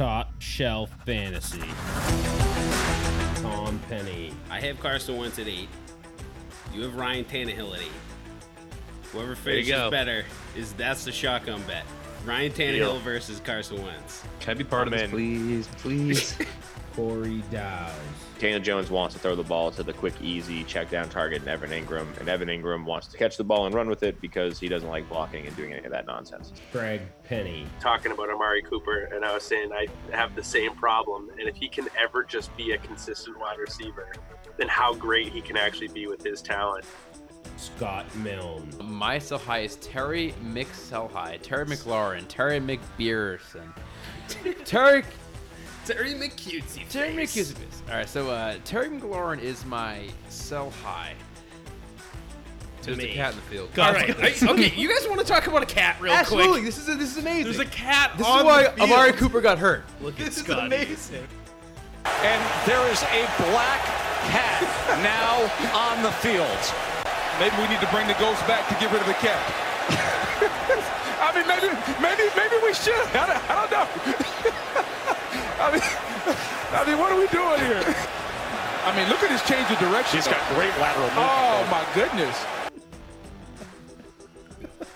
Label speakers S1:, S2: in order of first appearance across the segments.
S1: Top Shelf Fantasy. Tom Penny.
S2: I have Carson Wentz at eight. You have Ryan Tannehill at eight. Whoever
S3: you
S2: finishes better is that's the shotgun bet. Ryan Tannehill
S3: Deal.
S2: versus Carson Wentz.
S4: Can I be part of this,
S3: in.
S4: please? Please.
S1: Corey Dowd.
S3: Daniel Jones wants to throw the ball to the quick, easy check down target in Evan Engram, and Evan Engram wants to catch the ball and run with it because he doesn't like blocking and doing any of that nonsense.
S1: Craig Penny.
S5: talking about Amari Cooper, and I was saying I have the same problem. And if he can ever just be a consistent wide receiver, then how great he can actually be with his talent.
S1: Scott Milne.
S6: My sell high is Terry McSellhigh, Terry McLaurin, Terry McBeerson, Terry
S2: Terry McCutesy.
S6: Terry McCusibus. All right, so uh, Terry McLaurin is my sell high. There's
S2: me.
S6: a cat in the field.
S2: All right. I- okay, you guys want to talk about a cat real
S6: Absolutely,
S2: quick?
S6: this is this is amazing.
S2: There's a cat
S6: this
S2: on
S6: is why
S2: the field.
S6: Amari Cooper got hurt.
S2: Look at
S6: This is
S2: Scotty.
S6: amazing.
S7: And there is a black cat now on the field.
S8: Maybe we need to bring the ghost back to get rid of the cat. I mean, maybe, maybe, maybe we should. I don't, I don't know. I mean, I mean, what are we doing here? I mean, look at his change of direction.
S7: He's got great lateral movement.
S8: Oh my goodness.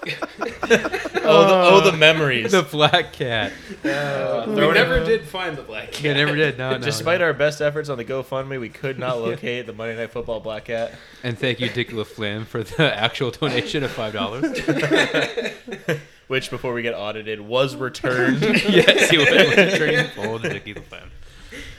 S4: oh, the, oh, the memories.
S6: The black cat.
S2: Uh, oh, we never did find the black cat.
S6: Yeah, never did. No, no.
S4: Despite
S6: no.
S4: our best efforts on the GoFundMe, we could not locate the Monday Night Football Black Cat.
S6: And thank you, Dick LaFlamme, for the actual donation of five dollars.
S4: Which before we get audited was returned.
S6: yes, he was returning full to Dickie LaFlamme.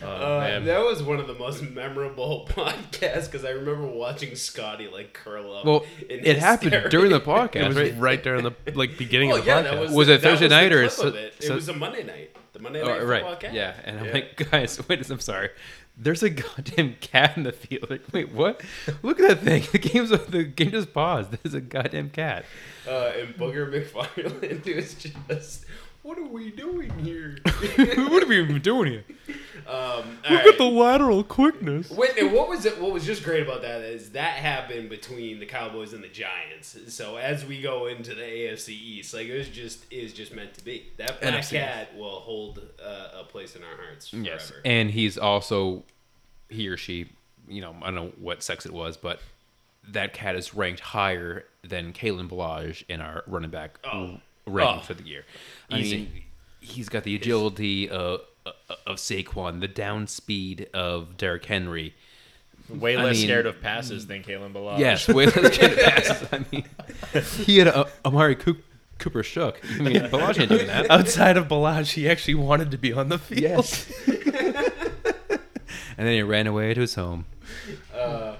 S4: Oh,
S2: Uh, that was one of the most memorable podcasts because I remember watching Scotty like curl up.
S6: Well,
S2: in
S6: it happened during the podcast.
S9: It was
S6: right?
S9: right during the like beginning
S2: Oh
S9: of the
S2: yeah,
S9: podcast.
S2: was.
S6: Was it Thursday
S2: was
S6: night or so-
S2: of it? It was a Monday night. The Monday
S6: Oh,
S2: night
S6: right.
S2: football cat.
S6: Yeah, and I'm
S2: Yeah.
S6: like, guys, wait, I'm sorry. There's a goddamn cat in the field. Like, wait, what? Look at that thing. The game's the game just paused. There's a goddamn cat.
S2: Uh, and Booger McFarland was just, what are we doing here?
S6: what are we even doing here?
S2: Um,
S9: Look at the lateral quickness.
S2: Wait, and what was it? What was just great about that is that happened between the Cowboys and the Giants. So as we go into the AFC East, like it was just is just meant to be. That black
S6: NFC.
S2: cat will hold uh, a place in our hearts forever.
S6: Yes, and he's also he or she. You know, I don't know what sex it was, but that cat is ranked higher than Kalen Ballage in our running back
S2: Oh.
S6: ranking
S4: Oh.
S6: for the year. I
S4: Easy.
S6: mean, he's got the agility of, of Saquon, the down speed of Derrick Henry.
S4: Way
S6: I
S4: less
S6: mean-
S4: scared of passes than Kalen Ballage.
S6: Yes, with his kid passes. I mean, he had a, Amari Coop, Cooper shook. I mean, Ballage ain't doing that.
S9: Outside of Ballage, he actually wanted to be on the field. Yes.
S6: and then he ran away to his home.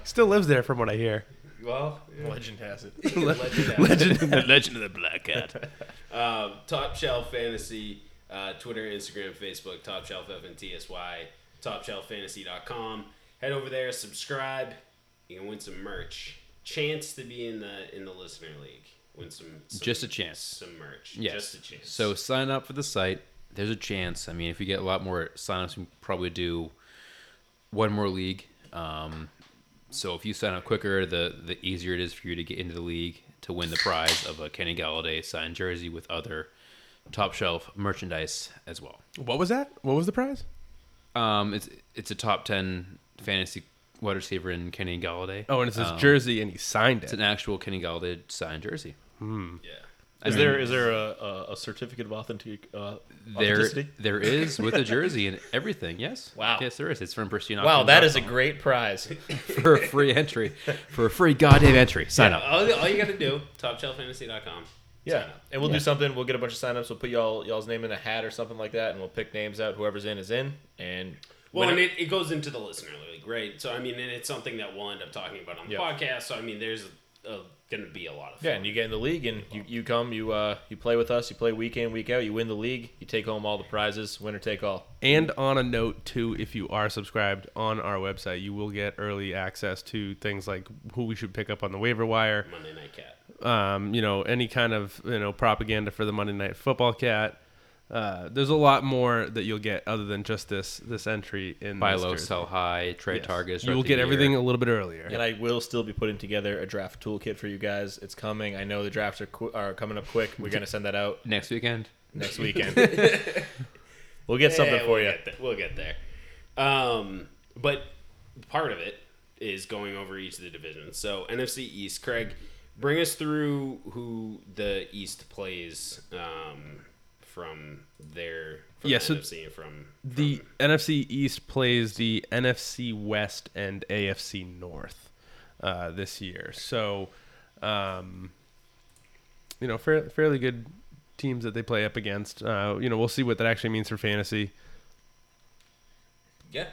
S9: Still lives there, from what I hear.
S2: Well, yeah.
S4: Legend has it.
S2: Legend.
S9: Legend.
S6: the legend of the black cat.
S2: Um, Top Shelf Fantasy, uh, Twitter, Instagram, Facebook, Top Shelf FNTSY, TopShelfFantasy.com. Head over there, subscribe. You can win some merch. Chance to be in the in the listener league. Win some, some
S6: Just a chance.
S2: Some merch.
S6: Yes.
S2: Just a chance.
S6: So sign up for the site. There's a chance. I mean, if you get a lot more signups, we probably do one more league. Um, so if you sign up quicker, the the easier it is for you to get into the league to win the prize of a Kenny Golladay signed jersey with other top shelf merchandise as well.
S9: What was that? What was the prize?
S6: Um, it's it's a top ten fantasy wide receiver in Kenny Golladay.
S9: Oh, and it's his
S6: Um,
S9: jersey, and he signed it.
S6: It's an actual Kenny Golladay signed jersey. Hmm.
S2: Yeah.
S6: I
S4: Is
S6: mean,
S4: there is there a, a, a certificate of authentic uh,
S6: there there is with a jersey and everything. Yes.
S4: Wow.
S6: Yes, there is. It's from Pristine.
S4: Wow, that is a great prize.
S6: for a free entry, for a free goddamn entry. Sign
S2: Yeah,
S6: up.
S2: All, all you got to do, TopShelfFantasy.com.
S4: Yeah, and we'll
S6: Yeah.
S4: do something. We'll get a bunch of signups. We'll put y'all y'all's name in a hat or something like that, and we'll pick names out. Whoever's in is in, and
S2: Well, and it, it goes into the listener league, right? So I mean, and it's something that we'll end up talking about on the
S4: Yep.
S2: podcast. So I mean, there's going to be a lot of fun.
S4: yeah, and you get in the league, and you, you come, you uh you play with us, you play week in week out, you win the league, you take home all the prizes, winner take all.
S9: And on a note too, if you are subscribed on our website, you will get early access to things like who we should pick up on the waiver wire.
S2: Monday Night Cat.
S9: Um, you know, any kind of you know propaganda for the Monday Night Football Cat. Uh, there's a lot more that you'll get other than just this this entry in
S6: Buy low, sell high, trade
S9: Yes.
S6: targets.
S9: You will
S6: throughout the
S9: get
S6: year.
S9: everything a little bit earlier.
S4: And I will still be putting together a draft toolkit for you guys. It's coming. I know the drafts are qu- are coming up quick. We're gonna send that out
S6: next weekend.
S4: next weekend. We'll get something for
S2: we'll
S4: you.
S2: Get there. We'll get there. Um, but part of it is going over each of the divisions. So NFC East, Craig, bring us through who the East plays um, from their from
S9: Yeah,
S2: the
S9: so
S2: NFC and from,
S9: The NFC East plays the NFC West and AFC North uh, this year. So, um, you know, fair, fairly good teams that they play up against. Uh, you know, we'll see what that actually means for fantasy.
S2: yeah.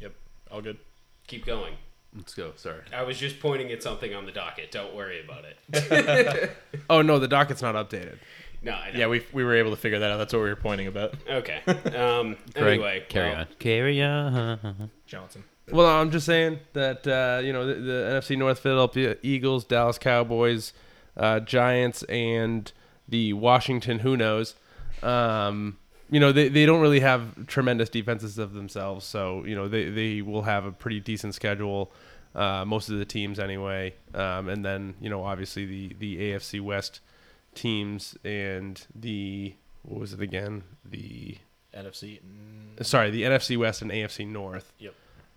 S4: Yep. All good.
S2: Keep going.
S6: Let's go. Sorry.
S2: I was just pointing at something on the docket. Don't worry about it.
S9: Oh no, the docket's not updated.
S2: No, I know.
S4: Yeah, we we were able to figure that out. That's what we were pointing about.
S2: Okay. Um,
S6: Craig,
S2: anyway,
S6: carry
S2: well,
S6: on. Carry on.
S4: Johnson.
S9: Well, I'm just saying that uh, you know the, the NFC North Philadelphia Eagles, Dallas Cowboys, uh, Giants, and the Washington Who knows. Um, you know they, they don't really have tremendous defenses of themselves, so you know they, they will have a pretty decent schedule. Uh, most of the teams anyway, um, and then you know obviously the the AFC West teams and the what was it again the
S4: NFC.
S9: sorry the NFC West and AFC North.
S4: Yep.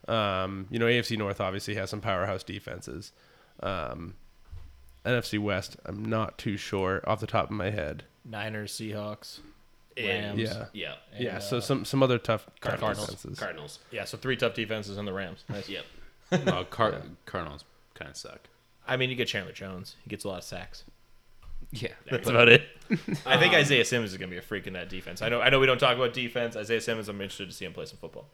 S9: Um, you know, AFC North obviously has some powerhouse defenses. Um, NFC West, I'm not too sure off the top of my head.
S4: Niners, Seahawks, Rams.
S9: Yeah.
S2: Yeah.
S4: And,
S9: yeah, so
S4: uh,
S9: some some other tough tough
S4: Cardinals.
S9: defenses.
S2: Cardinals.
S4: Yeah, so three tough defenses and the Rams. Nice.
S2: Yep.
S6: Well, Car- Cardinals kind of suck.
S4: I mean, you get Chandler Jones. He gets a lot of sacks.
S6: Yeah.
S4: That's about it. I think Isaiah Simmons is going to be a freak in that defense. I know. I know we don't talk about defense. Isaiah Simmons. I'm interested to see him play some football.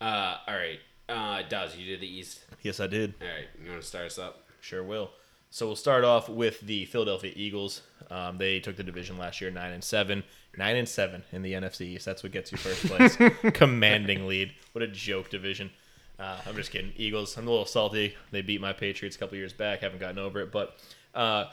S2: Uh, all right. Uh, Daz, you did the East.
S4: Yes, I did.
S2: All right. You want to start us up?
S4: Sure will. So we'll start off with the Philadelphia Eagles. Um, they took the division last year, nine and seven, nine and seven in the NFC East. That's what gets you first place. Commanding lead. What a joke division. Uh, I'm just kidding. Eagles. I'm a little salty. They beat my Patriots a couple years back. Haven't gotten over it, but uh,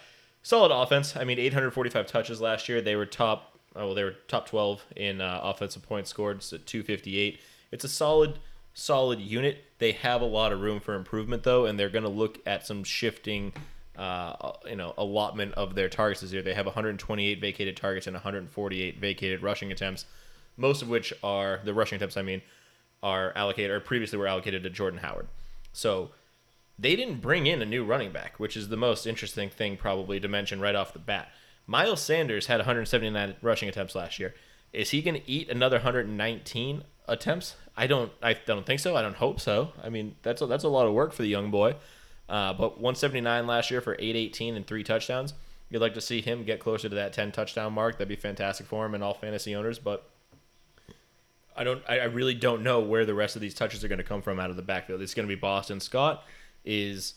S4: solid offense. I mean, 845 touches last year. They were top. Oh, well, they were top 12 in uh, offensive points scored. At 258. It's a solid solid unit. They have a lot of room for improvement though, and they're going to look at some shifting, uh, you know, allotment of their targets this year. They have 128 vacated targets and 148 vacated rushing attempts, most of which are the rushing attempts. I mean, are allocated or previously were allocated to Jordan Howard. So they didn't bring in a new running back, which is the most interesting thing probably to mention right off the bat. Miles Sanders had 179 rushing attempts last year. Is he going to eat another 119 attempts? I don't. I don't think so. I don't hope so. I mean, that's a, that's a lot of work for the young boy. Uh, but 179 last year for 818 and three touchdowns. You'd like to see him get closer to that 10 touchdown mark. That'd be fantastic for him and all fantasy owners. But I don't. I I really don't know where the rest of these touches are going to come from out of the backfield. It's going to be Boston Scott. Is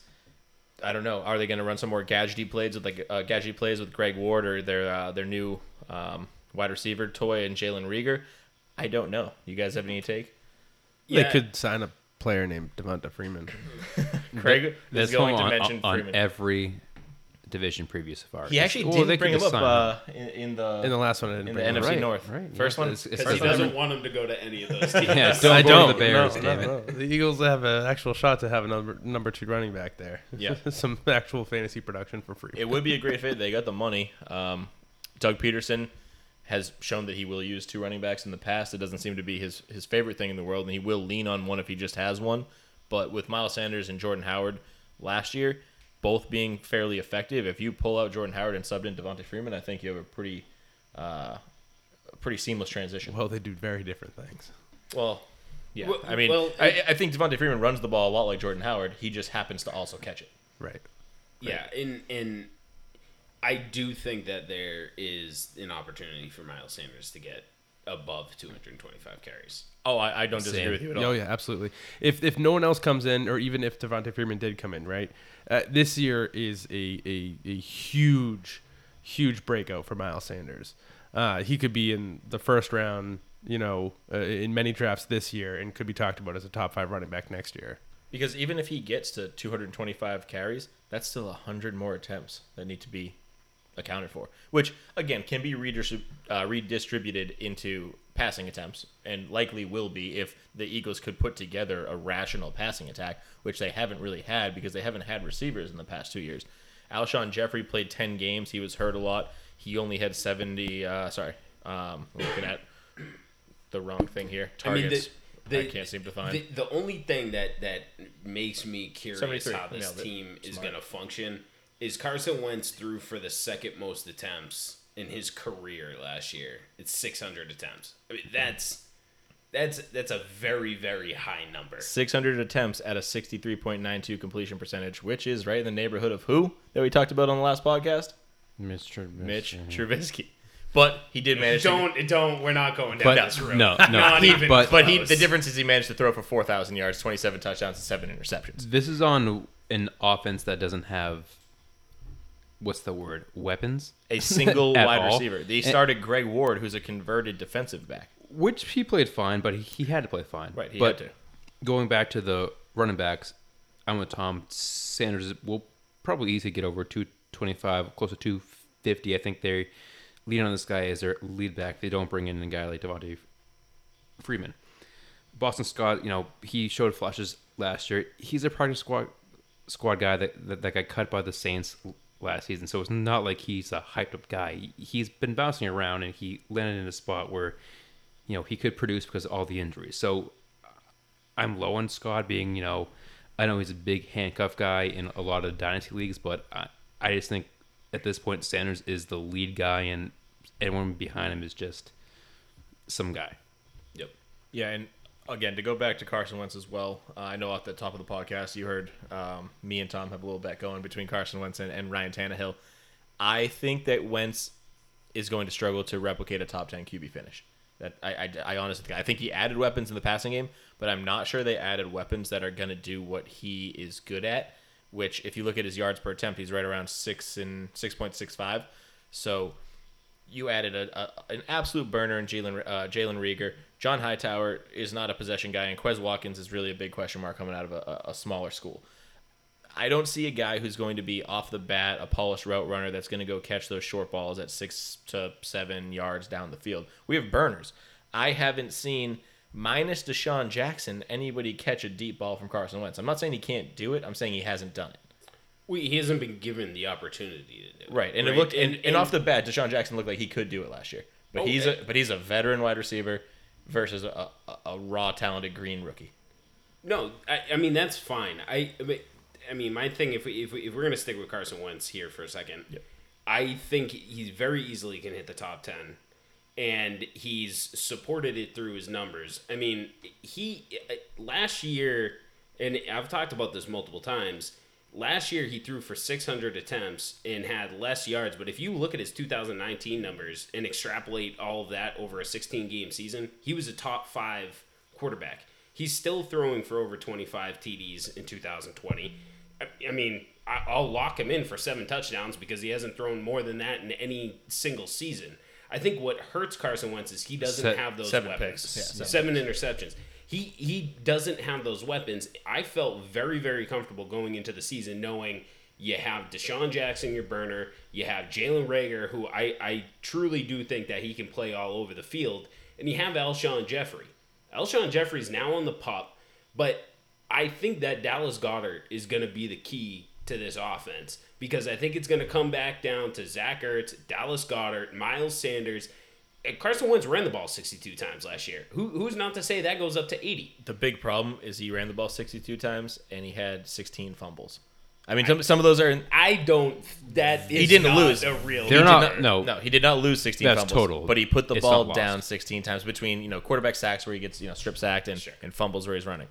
S4: I don't know. Are they going to run some more gadgety plays with like uh, gadgety plays with Greg Ward or their uh, their new um, wide receiver toy and Jalen Reagor? I don't know. You guys have any take?
S9: They could sign a player named Devonta Freeman.
S4: Craig is
S6: That's
S4: going to
S6: on,
S4: mention
S6: on
S4: Freeman.
S6: every division previous so far.
S4: He actually
S6: Well,
S4: didn't
S6: they
S4: bring
S6: could
S4: him up uh, in, in the
S9: In the last one,
S4: in the NFC
S9: up.
S4: North.
S6: right, yeah.
S4: First one.
S6: It's- it's
S4: Because
S2: He
S4: he
S2: doesn't
S4: doesn't-
S2: want him to go to any of those teams.
S6: Yeah,
S9: I
S6: don't go
S9: don't.
S6: the Bears,
S9: no, no, no. The Eagles have an actual shot to have a number number two running back there.
S4: Yeah.
S9: some actual fantasy production for free.
S4: it would be a great fit. They got the money. Um, Doug Pederson has shown that he will use two running backs in the past. It doesn't seem to be his his favorite thing in the world, and he will lean on one if he just has one. But with Miles Sanders and Jordan Howard last year, both being fairly effective, if you pull out Jordan Howard and subbed in Devonta Freeman, I think you have a pretty uh, pretty seamless transition.
S9: well, they do very different things.
S4: Well, yeah.
S2: Well-
S4: I mean,
S2: well,
S4: I, I think Devonta Freeman runs the ball a lot like Jordan Howard. He just happens to also catch it.
S9: Right.
S2: Yeah, and and I do think that there is an opportunity for Miles Sanders to get above 225 carries.
S4: Oh, I, I don't disagree
S6: Same.
S4: with you at all.
S9: Oh yeah, absolutely. If if no one else comes in, or even if Devonta Freeman did come in, right? Uh, this year is a, a a huge, huge breakout for Miles Sanders. Uh, he could be in the first round, you know, uh, in many drafts this year, and could be talked about as a top five running back next year.
S4: Because even if he gets to 225 carries, that's still 100 more attempts that need to be accounted for, which again can be redistrib- uh, redistributed into passing attempts, and likely will be if the Eagles could put together a rational passing attack, which they haven't really had because they haven't had receivers in the past two years. Alshon Jeffery played 10 games. He was hurt a lot. He only had 70. Uh, sorry, um, looking at the wrong thing here.
S2: I mean,
S4: Targets.
S2: the,
S4: I can't seem to find.
S2: The, the only thing that that makes me curious
S4: 73,
S2: how this team is going to function is Carson Wentz threw for the second most attempts in his career last year. It's 600 attempts. I mean, that's that's that's a very very high number.
S4: 600 attempts at a 63.92 completion percentage, which is right in the neighborhood of who that we talked about on the last podcast?
S6: Mr.
S4: Mitch Trubisky. But he did manage
S2: Don't don't. We're not going down
S6: But
S2: this road.
S6: no, no.
S2: Not
S6: he-
S2: even
S6: but
S4: But he, the difference is he managed to throw for 4,000 yards, 27 touchdowns, and seven interceptions.
S6: This is on an offense that doesn't have what's the word? Weapons?
S4: A single wide
S6: all.
S4: receiver. They started Greg Ward, who's a converted defensive back.
S6: Which he played fine, but he, he had to play fine.
S4: Right, he
S6: but
S4: had to.
S6: going back to the running backs, I'm with Tom. Sanders will probably easily get over 225, close to 250. I think they're leading on this guy as their lead back. They don't bring in a guy like Devonta Freeman. Boston Scott, you know, he showed flashes last year. He's a practice squad squad guy that, that, that got cut by the Saints last season. So it's not like he's a hyped up guy. He- He's been bouncing around and he landed in a spot where, you know, he could produce because of all the injuries. So I'm low on Scott being, you know, I know he's a big handcuff guy in a lot of dynasty leagues, but I, I just think at this point Sanders is the lead guy and anyone behind him is just some guy.
S2: Yep.
S4: Yeah, and again, to go back to Carson Wentz as well, uh, I know at the top of the podcast you heard um, me and Tom have a little bet going between Carson Wentz and, and Ryan Tannehill. I think that Wentz is going to struggle to replicate a top 10 QB finish. That I, I, I honestly think. I think he added weapons in the passing game, but I'm not sure they added weapons that are going to do what he is good at. Which, if you look at his yards per attempt, he's right around six and six point six five. So you added a, a an absolute burner in Jalen uh, Jalen Reagor. John Hightower is not a possession guy, and Quez Watkins is really a big question mark coming out of a, a, smaller school. I don't see a guy who's going to be off the bat a polished route runner that's going to go catch those short balls at six to seven yards down the field. We have burners. I haven't seen minus DeSean Jackson anybody catch a deep ball from Carson Wentz. I'm not saying he can't do it. I'm saying he hasn't done it.
S2: We, he hasn't been given the opportunity to do it.
S4: Right, and it looked and, and, off the bat, DeSean Jackson looked like he could do it last year. But
S2: Oh,
S4: he's a but he's a veteran wide receiver versus a, a, a raw talented green rookie.
S2: No, I, I mean that's fine. I, I mean- my thing if we if, we, if we're gonna stick with Carson Wentz here for a second, I think he very easily can hit the top ten, and he's supported it through his numbers. I mean, he uh, last year, and I've talked about this multiple times. Last year, he threw for 600 attempts and had less yards. But if you look at his 2019 numbers and extrapolate all of that over a 16 game season, he was a top five quarterback. He's still throwing for over 25 TDs in 2020. I, I mean, I, I'll lock him in for seven touchdowns because he hasn't thrown more than that in any single season. I think what hurts Carson Wentz is he doesn't
S6: Se-
S2: have those
S4: seven
S2: weapons.
S4: Yeah,
S2: seven interceptions. He he doesn't have those weapons. I felt very very comfortable going into the season knowing you have DeSean Jackson, your burner. You have Jalen Reagor, who I, I truly do think that he can play all over the field. And you have Alshon Jeffery. Alshon Jeffery's now on the pup, but I think that Dallas Goedert is going to be the key to this offense because I think it's going to come back down to Zach Ertz, Dallas Goedert, Miles Sanders. And Carson Wentz ran the ball 62 times last year. Who, who's not to say that goes up to 80?
S4: The big problem is he ran the ball 62 times and he had 16 fumbles. I mean, some, some of those are. In,
S2: I don't. That is
S4: he didn't
S2: not
S4: lose.
S2: a real.
S6: They're
S4: did
S6: not- no.
S4: no, he did not lose 16
S6: That's
S4: fumbles.
S6: total.
S4: But he put the
S6: It's
S4: ball down 16 times between you know quarterback sacks where he gets you know strip sacked and, and fumbles where he's running.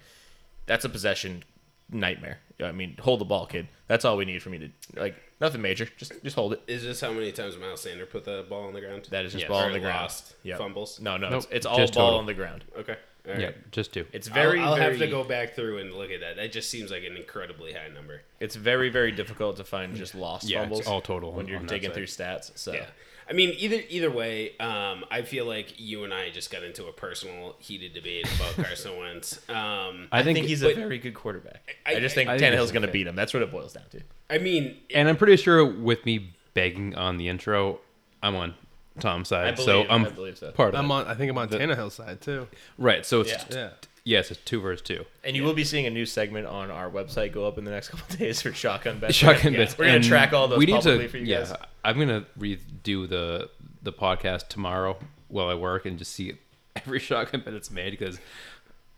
S4: That's a possession nightmare. I mean, hold the ball, kid. That's all we need for me to like nothing major. Just just hold it.
S2: Is this how many times Miles Sanders put the ball on the ground?
S4: That is just
S2: Yeah,
S4: ball
S2: or
S4: on the ground.
S2: lost
S4: Yep.
S2: Fumbles.
S4: No, no,
S6: Nope,
S4: it's, it's all
S6: just
S4: ball
S6: total.
S4: on the ground.
S2: Okay. All
S6: Yeah, just two.
S4: It's very
S2: I'll, I'll
S4: very
S2: have to go back through and look at that. That just seems like an incredibly high number.
S4: it's very very difficult to find just lost
S6: Yeah, it's
S4: fumbles
S6: all total
S4: when
S6: on-
S4: you're
S6: on that
S4: digging
S6: side.
S4: through stats. So
S2: Yeah. I mean, either either way, um, I feel like you and I just got into a personal heated debate about Carson Wentz. Um,
S6: I think,
S4: he's a very good quarterback.
S2: I-
S4: I, just think
S6: I think
S4: Tannehill's going to beat him. That's what it boils down to.
S2: I mean,
S6: and I'm pretty sure with me begging on the intro, I'm on Tom's side.
S4: I believe-
S6: so I'm
S4: I believe so.
S6: part of
S9: I'm
S6: it.
S9: on. I think I'm on Tannehill's side too.
S6: Right. So it's
S4: Yeah.
S9: Yeah.
S6: Yes, it's two versus two.
S4: And you will be seeing a new segment on our website go up in the next couple of days for shotgun bets.
S6: Shotgun
S4: Yeah,
S6: bets.
S4: We're going
S6: And
S4: to track all those
S6: we need
S4: publicly
S6: to,
S4: for you
S6: yeah,
S4: guys.
S6: I'm gonna redo the the podcast tomorrow while I work and just see every shotgun bet it's made because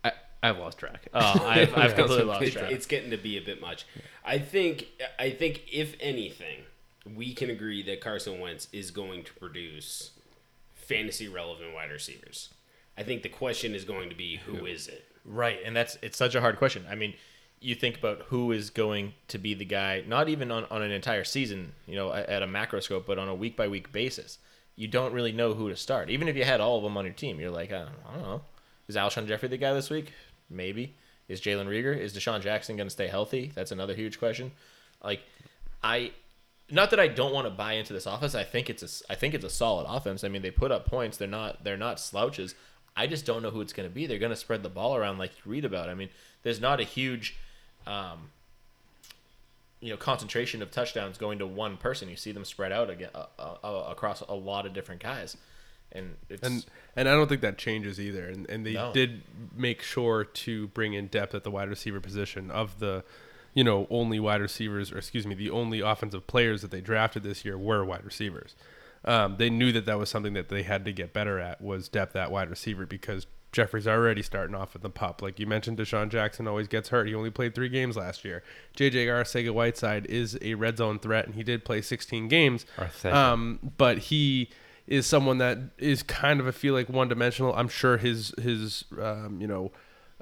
S6: I I've lost track.
S4: Oh, I've, I've completely lost
S2: It's,
S4: track.
S2: it's getting to be a bit much. I think I think if anything, we can agree that Carson Wentz is going to produce fantasy relevant wide receivers. I think the question is going to be who is it?
S4: Right, and that's it's such a hard question. I mean, you think about who is going to be the guy, not even on, on an entire season, you know, at, a macroscope, but on a week by week basis. You don't really know who to start. Even if you had all of them on your team, you're like, I don't, I don't know. Is Alshon Jeffery the guy this week? Maybe. Is Jalen Reagor? Is DeSean Jackson going to stay healthy? That's another huge question. Like, I, not that I don't want to buy into this offense. I think it's a, I think it's a solid offense. I mean, they put up points. They're not, they're not slouches. I just don't know who it's going to be. They're going to spread the ball around like you read about. I mean, there's not a huge, um, you know, concentration of touchdowns going to one person. You see them spread out again uh, uh, across a lot of different guys, and it's
S9: And and I don't think that changes either. And and they
S4: No.
S9: did make sure to bring in depth at the wide receiver position of the, you know, only wide receivers, or excuse me, the only offensive players that they drafted this year were wide receivers. Um, they knew that that was something that they had to get better at was depth at wide receiver because Jeffery's already starting off with the pup. Like you mentioned, DeSean Jackson always gets hurt. He only played three games last year. JJ Arcega Whiteside is a red zone threat, and he did play 16 games. Um, but he is someone that is kind of I feel like one dimensional. I'm sure his his um, you know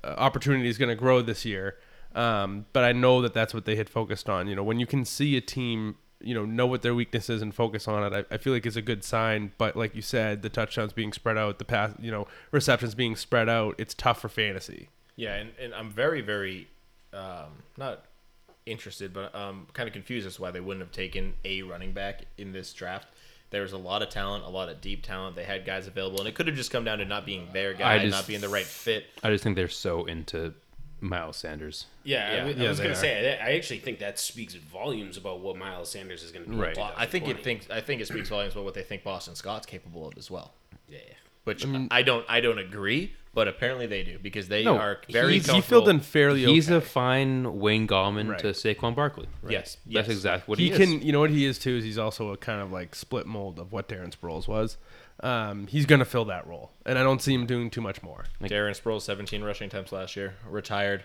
S9: uh, opportunity is going to grow this year. Um, but I know that that's what they had focused on. You know, when you can see a team, you know, know what their weakness is and focus on it, I, I feel like it's a good sign. But like you said, the touchdowns being spread out, the pass, you know, receptions being spread out, it's tough for fantasy.
S4: Yeah, and, and I'm very, very um, not interested, but um, kind of confused as to why they wouldn't have taken a running back in this draft. There was a lot of talent, a lot of deep talent. They had guys available, and it could have just come down to not being their guy,
S6: just-
S4: not being the right fit.
S6: I just think they're so into Miles Sanders.
S2: Yeah,
S4: Yeah.
S2: I, was- I was
S9: they
S2: going to say, I I actually think that speaks volumes about what Miles Sanders is going to be.
S6: Right.
S4: Well, I think it thinks I think it speaks volumes about what they think Boston Scott's capable of as well.
S2: Yeah.
S4: Which mm. I don't I don't agree, but apparently they do because they
S6: No,
S4: are very
S2: he's-
S9: He
S4: comfortable.
S9: filled in fairly.
S6: He's
S9: okay.
S6: a fine Wayne Gallman
S9: Right.
S6: to Saquon Barkley.
S4: Yes,
S6: That's
S4: yes.
S6: exactly what
S9: he
S6: he, is.
S9: can you know what he is too is he's also a kind of like split mold of what Darren Sproles was. Um, he's gonna fill that role, and I don't see him doing too much more.
S4: Darren Sproles, 17 rushing attempts last year, retired.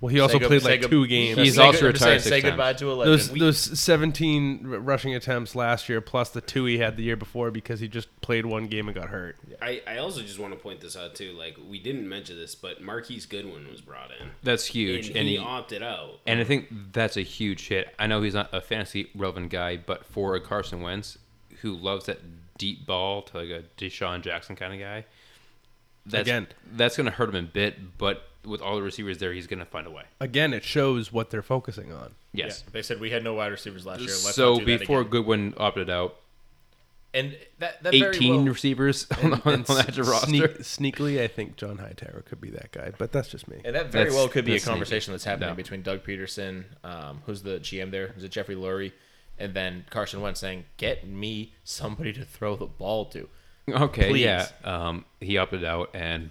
S9: Well, he also
S4: Say
S9: played
S4: say
S9: like
S4: go-
S9: two games.
S6: He's
S4: say
S6: also
S4: good- I'm
S6: retired
S4: saying,
S6: six
S4: Say
S6: times.
S4: goodbye to a legend.
S9: those
S4: We-
S9: those 17 r- rushing attempts last year plus the two he had the year before because he just played one game and got hurt.
S2: I, I also just want to point this out too. Like we didn't mention this, but Marquise Goodwin was brought in,
S6: That's huge,
S2: and,
S6: and,
S2: he,
S6: he,
S2: opted out.
S6: and I think that's a huge hit. I know he's not a fantasy relevant guy, but for a Carson Wentz who loves that deep ball to like a DeSean Jackson kind of guy, that's,
S9: Again.
S6: that's going to hurt him a bit. But with all the receivers there, he's going to find a way.
S9: Again, it shows what they're focusing on.
S6: Yes.
S4: Yeah, they said we had no wide receivers last year. Let's
S6: so
S4: do
S6: before
S4: again.
S6: Goodwin opted out,
S4: and that, that very
S6: 18
S4: well-
S6: receivers on, on,
S9: And
S6: on that
S9: s-
S6: roster.
S9: sneak- sneakily, I think John Hightower could be that guy, but that's just me.
S4: And that very
S6: That's-
S4: well could be a
S6: that's sneaky.
S4: conversation that's happening
S6: No.
S4: between Doug Pederson, um, who's the GM there, is it Jeffrey Lurie, and then Carson Wentz saying, "Get me somebody to throw the ball to."
S6: Okay,
S4: Please.
S6: yeah. Um, he opted out, and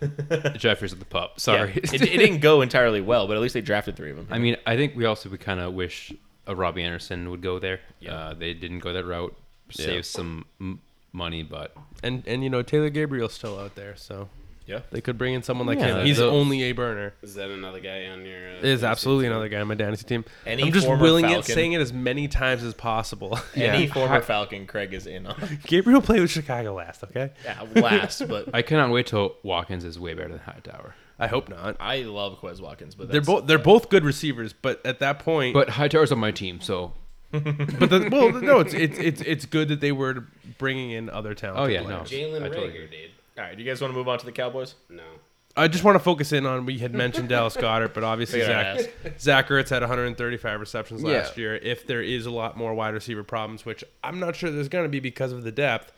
S6: Jeffery's at the pup. Sorry.
S4: Yeah, it, it didn't go entirely well, but at least they drafted three of them.
S6: I mean, I think we also would kind of wish a Robby Anderson would go there.
S4: Yeah.
S6: Uh, they didn't go that route, save
S9: Yeah.
S6: some m- money, but
S9: And and you know Taylor Gabriel's still out there, so
S4: yeah,
S9: they could bring in someone like
S6: Yeah,
S9: him. He's
S6: the-
S9: only a burner.
S2: Is that another guy on your? Uh,
S9: Is absolutely
S2: team?
S9: another guy on my dynasty team.
S4: Any
S9: I'm just
S4: former
S9: willing it,
S4: Falcon.
S9: saying it as many times as possible.
S4: any
S6: Yeah.
S4: former Falcon, Craig is in on.
S9: Gabriel played with Chicago last, okay?
S4: yeah, last, but
S6: I cannot wait till Watkins is way better than Hightower.
S9: I hope not.
S4: I love Quez Watkins, but
S9: They're
S4: that's-
S9: both they're both good receivers, but at that point,
S6: But Hightower's on my team, so
S9: but the, well, no, it's it's it's it's good that they were bringing in other talent.
S6: Oh, yeah, no.
S2: Jalen
S6: I totally
S2: Reagor, dude.
S4: All right, do you guys want to move on to the Cowboys?
S2: No.
S9: I just want to focus in on we had mentioned Dallas Goedert, but obviously
S4: Figured
S9: Zach Zach Ertz had 135 receptions
S6: Yeah.
S9: last year. If there is a lot more wide receiver problems, which I'm not sure there's going to be because of the depth,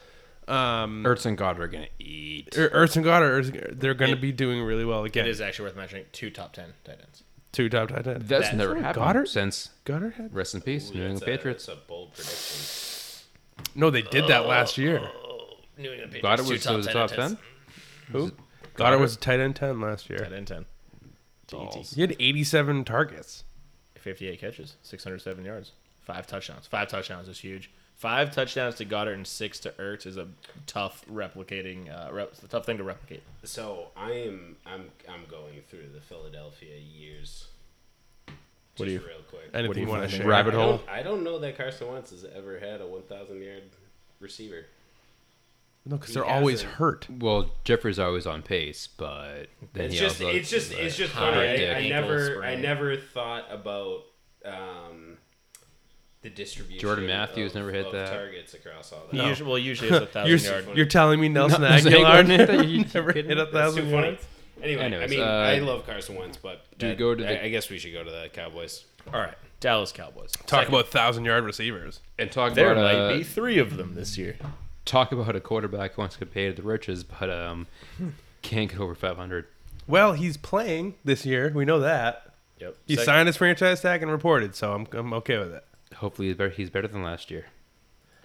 S9: um,
S6: Ertz and Goedert are gonna eat.
S9: Er- Ertz and Goedert, are- they're going to be doing really well again.
S4: It is actually worth mentioning two top ten tight ends.
S9: Two top tight ends.
S6: That's
S4: That's
S6: never happened
S9: Goedert?
S6: since
S9: Goedert had?
S6: rest in peace, New England Patriots.
S2: That's a bold prediction.
S9: No, they did that last year.
S4: New England Patriots.
S6: Goedert
S4: two
S6: was, was the
S4: tight
S6: top ten.
S9: Who? Goedert was a tight end 10 last year.
S4: Tight
S9: year.
S4: end ten.
S6: Balls.
S9: He had 87 targets.
S4: 58 catches, 607 yards, five touchdowns. Five touchdowns is huge. Five touchdowns to Goedert and six to Ertz is a tough replicating, uh, rep, it's a tough thing to replicate.
S2: So I am I'm I'm going through the Philadelphia years.
S4: What do you-
S2: real quick?
S9: Anything
S4: What do you
S9: you want to share?
S6: Rabbit
S2: I
S6: hole.
S2: don't, I don't know that Carson Wentz has ever had a 1,000 yard receiver.
S9: No, because they're always
S2: hasn't.
S9: hurt.
S6: Well, Jeffery's always on pace, but then
S2: It's
S6: he
S2: just
S6: also
S2: it's just it's just funny. I, I
S4: ankle
S2: never I never thought about um, the distribution.
S6: Jordan Matthews
S2: of-
S6: never hit
S2: of
S6: that.
S2: targets across all that.
S4: He usually, well, usually it's a thousand
S9: You're,
S4: yard.
S9: you're telling me Nelson
S6: No, Zach
S9: Agholor
S6: Gardner,
S9: never
S6: you kidding?
S9: hit a
S2: That's
S9: thousand
S2: too funny.
S9: yards?
S2: Anyway,
S6: Anyways,
S2: I mean,
S6: uh,
S2: I love Carson Wentz, but
S6: do
S2: that-
S6: go to the-
S2: I, I guess we should go to the Cowboys.
S4: All right, Dallas Cowboys.
S9: Talk
S4: Second.
S9: about thousand yard receivers.
S6: and talk
S4: There
S6: about
S4: might
S6: uh,
S4: be three of them this year.
S6: Talk about a quarterback who wants to get paid at the riches, but um, can't get over 500.
S9: Well, he's playing this year. We know that.
S4: Yep.
S9: He
S4: Second-
S9: signed his franchise tag and reported, so I'm, I'm okay with it.
S6: Hopefully, he's better. He's better than last year.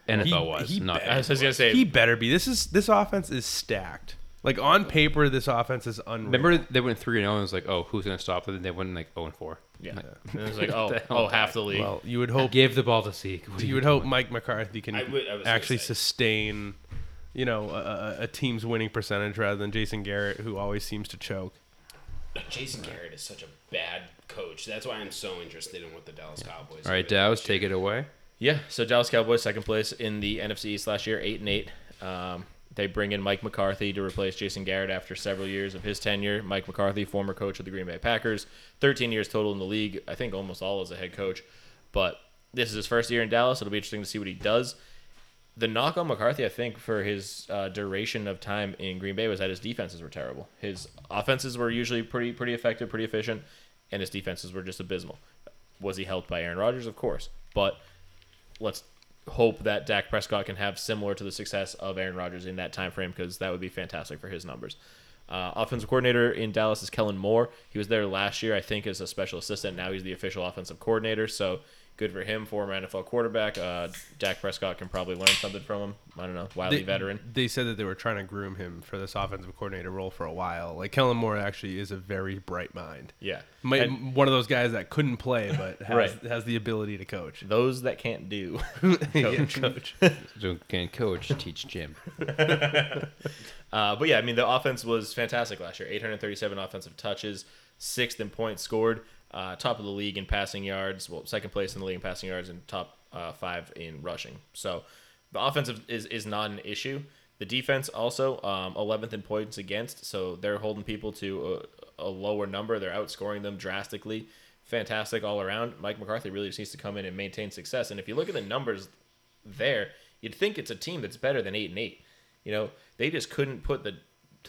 S6: NFL wise,
S9: he
S6: not.
S9: better-
S4: I was gonna say.
S9: He better be. This is this offense is stacked. Like on paper, this offense is unreal.
S6: Remember, they went three and zero, and it was like, oh, who's gonna stop them? They went like zero and four.
S4: yeah. And it was like, oh,
S6: the
S4: oh, half the league.
S9: Well, you would hope
S6: Give the ball to Zeke. What are
S9: you would
S6: doing?
S9: hope Mike McCarthy can
S2: I would- I was gonna
S9: actually
S2: say.
S9: sustain, you know, a, a- a team's winning percentage rather than Jason Garrett, who always seems to choke.
S2: Jason Garrett is such a bad coach. That's why I'm so interested in what the Dallas Cowboys.
S6: All right,
S2: do
S6: Dow's, take it away.
S4: Yeah, so Dallas Cowboys second place in the NFC East last year, eight and eight. Um, they bring in Mike McCarthy to replace Jason Garrett after several years of his tenure. Mike McCarthy, former coach of the Green Bay Packers, 13 years total in the league. I think almost all as a head coach, but this is his first year in Dallas. It'll be interesting to see what he does. The knock on McCarthy, I think, for his uh, duration of time in Green Bay was that his defenses were terrible. His offenses were usually pretty pretty effective, pretty efficient, and his defenses were just abysmal. Was he helped by Aaron Rodgers? Of course, but let's hope that Dak Prescott can have similar to the success of Aaron Rodgers in that time frame because that would be fantastic for his numbers. Uh, offensive coordinator in Dallas is Kellen Moore. He was there last year, I think, as a special assistant. Now he's the official offensive coordinator. So good for him, former NFL quarterback. Uh, Dak Prescott can probably learn something from him. I don't know, wily
S9: They,
S4: veteran.
S9: they said that they were trying to groom him for this offensive coordinator role for a while. Like Kellen Moore actually is a very bright mind.
S4: Yeah,
S9: Might,
S4: And
S9: one of those guys that couldn't play but has,
S4: Right.
S9: has the ability to coach.
S4: those that can't do.
S9: Yeah, coach.
S6: So can coach teach Jim?
S4: Uh, but yeah, I mean, the offense was fantastic last year. 837 offensive touches, sixth in points scored, uh, top of the league in passing yards. Well, second place in the league in passing yards, and top uh, five in rushing. So the offensive is is not an issue. The defense also um, 11th in points against, so they're holding people to a, a lower number. They're outscoring them drastically. Fantastic all around. Mike McCarthy really just needs to come in and maintain success. And if you look at the numbers there, you'd think it's a team that's better than eight and eight. You know, they just couldn't put the.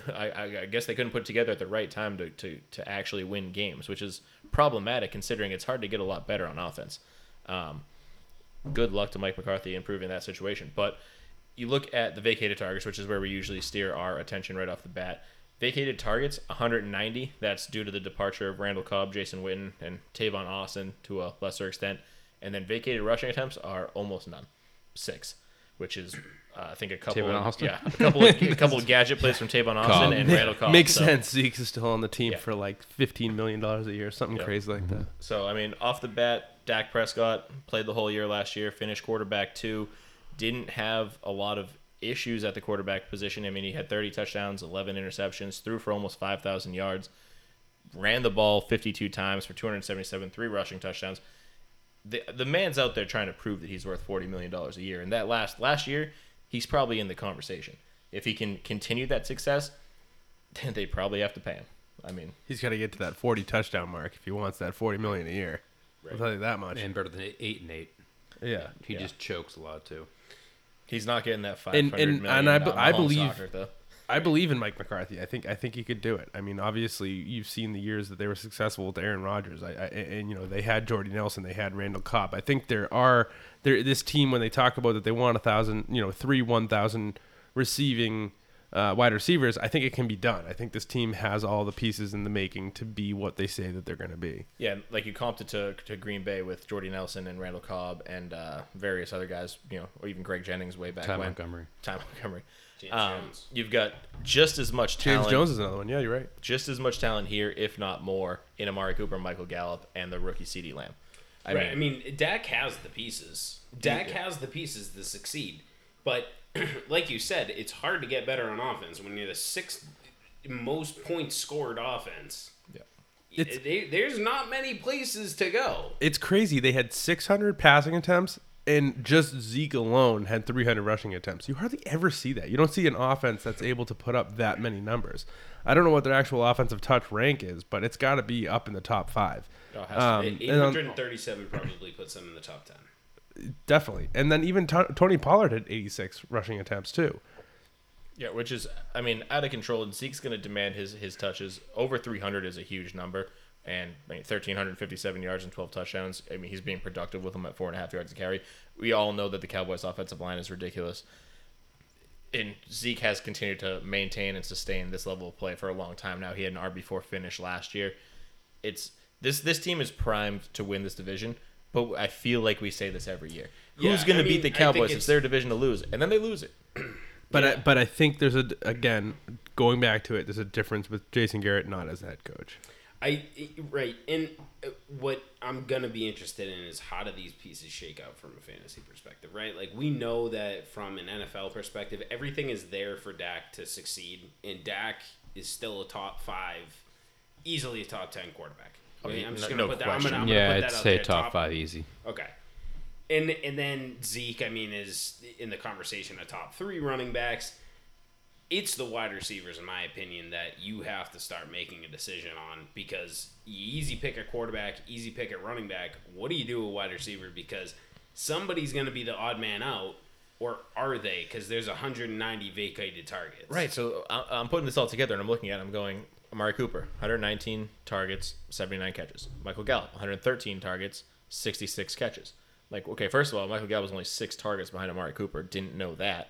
S4: I, I, guess they couldn't put together at the right time to, to, to actually win games, which is problematic considering it's hard to get a lot better on offense. Um, good luck to Mike McCarthy improving that situation. But you look at the vacated targets, which is where we usually steer our attention right off the bat. Vacated targets, 190. That's due to the departure of Randall Cobb, Jason Witten, and Tavon Austin to a lesser extent. And then vacated rushing attempts are almost none, six, which is uh, I think a couple.
S6: Tavon
S4: of,
S6: Austin?
S4: Yeah, a couple of a couple of gadget plays from Tavon Austin
S6: Cobb.
S4: and Randall Cobb.
S9: Makes
S4: So-
S9: sense. Zeke is still on the team
S4: Yeah.
S9: for like fifteen million dollars a year, something
S4: Yeah.
S9: crazy like that.
S4: So I mean, off the bat, Dak Prescott played the whole year last year, finished quarterback two, didn't have a lot of issues at the quarterback position. I mean, he had 30 touchdowns, 11 interceptions, threw for almost 5,000 yards, ran the ball 52 times for 277, three rushing touchdowns. The the man's out there trying to prove that he's worth 40 million dollars a year, and that last last year, he's probably in the conversation. If he can continue that success, then they probably have to pay him. I mean,
S9: He's got to get to that forty touchdown mark if he wants that forty million a year. I'll tell you that much.
S6: And better than eight and eight.
S9: yeah.
S6: He
S4: Yeah.
S6: just chokes a lot too.
S4: he's not getting that 500
S9: And-
S4: million.
S9: and- and I I believe-
S4: soccer, though.
S9: I believe in Mike McCarthy. I think I think he could do it. I mean, obviously, you've seen the years that they were successful with Aaron Rodgers. I, I and you know they had Jordy Nelson, they had Randall Cobb. I think there are there this team when they talk about that they want a thousand, you know, three one thousand receiving uh, wide receivers. I think it can be done. I think this team has all the pieces in the making to be what they say that they're going to be.
S4: Yeah, like you comped it to, to Green Bay with Jordy Nelson and Randall Cobb and uh, various other guys, you know, or even Greg Jennings way back
S6: Ty
S4: when.
S6: Montgomery.
S4: Ty Montgomery.
S2: James
S4: Um,
S2: Jones.
S4: you've got just as much
S9: James
S4: talent.
S9: Jones is another one. Yeah, you're right.
S4: just as much talent here, if not more, in Amari Cooper, Michael Gallup, and the rookie CeeDee Lamb. I
S2: right.
S4: mean,
S2: I mean, Dak has the pieces. Dak has the pieces to succeed. But like you said, it's hard to get better on offense when you're the sixth most points scored offense.
S4: Yeah.
S9: It's-
S2: They- there's not many places to go.
S9: It's crazy. They had 600 passing attempts, and just Zeke alone had 300 rushing attempts. You hardly ever see that. You don't see an offense that's able to put up that many numbers. I don't know what their actual offensive touch rank is, but it's got to be up in the top five.
S4: Oh,
S9: Um,
S2: Eight
S9: and on-
S2: hundred and thirty-seven probably puts them in the top ten.
S9: definitely. And then even T- Tony Pollard had 86 rushing attempts too.
S4: Yeah, which is, I mean, out of control. And Zeke's going to demand his his touches. Over 300 is a huge number, and I mean, 1,357 yards and 12 touchdowns. I mean, he's being productive with them at four and a half yards a carry. We all know that the Cowboys' offensive line is ridiculous, and Zeke has continued to maintain and sustain this level of play for a long time now. He had an RB four finish last year. It's this this team is primed to win this division, but I feel like we say this every year.
S2: Yeah,
S4: Who's going to
S2: mean,
S4: beat the Cowboys?
S2: it's-
S4: It's their division to lose, and then they lose it.
S9: But I, but I think there's a again going back to it. There's a difference with Jason Garrett not as head coach.
S2: I right, and uh, what I'm gonna be interested in is how do these pieces shake out from a fantasy perspective, right? Like we know that from an NFL perspective, everything is there for Dak to succeed, and Dak is still a top five, easily a top ten quarterback. I mean, I'm just gonna
S4: no
S2: put that. I'm gonna, I'm gonna
S6: Yeah,
S2: put
S6: I'd
S2: that
S6: say
S2: there,
S6: top five easy.
S2: Okay. And and then Zeke, I mean, is in the conversation of top three running backs. It's the wide receivers, in my opinion, that you have to start making a decision on because easy pick a quarterback, easy pick a running back. What do you do with wide receiver? Because somebody's going to be the odd man out, or are they? Because there's 190 vacated targets.
S4: Right. So I'm putting this all together, and I'm looking at. it, I'm going. Amari Cooper, 119 targets, 79 catches. Michael Gallup, 113 targets, 66 catches. Like, okay, first of all, Michael Gallup was only six targets behind Amari Cooper. Didn't know that.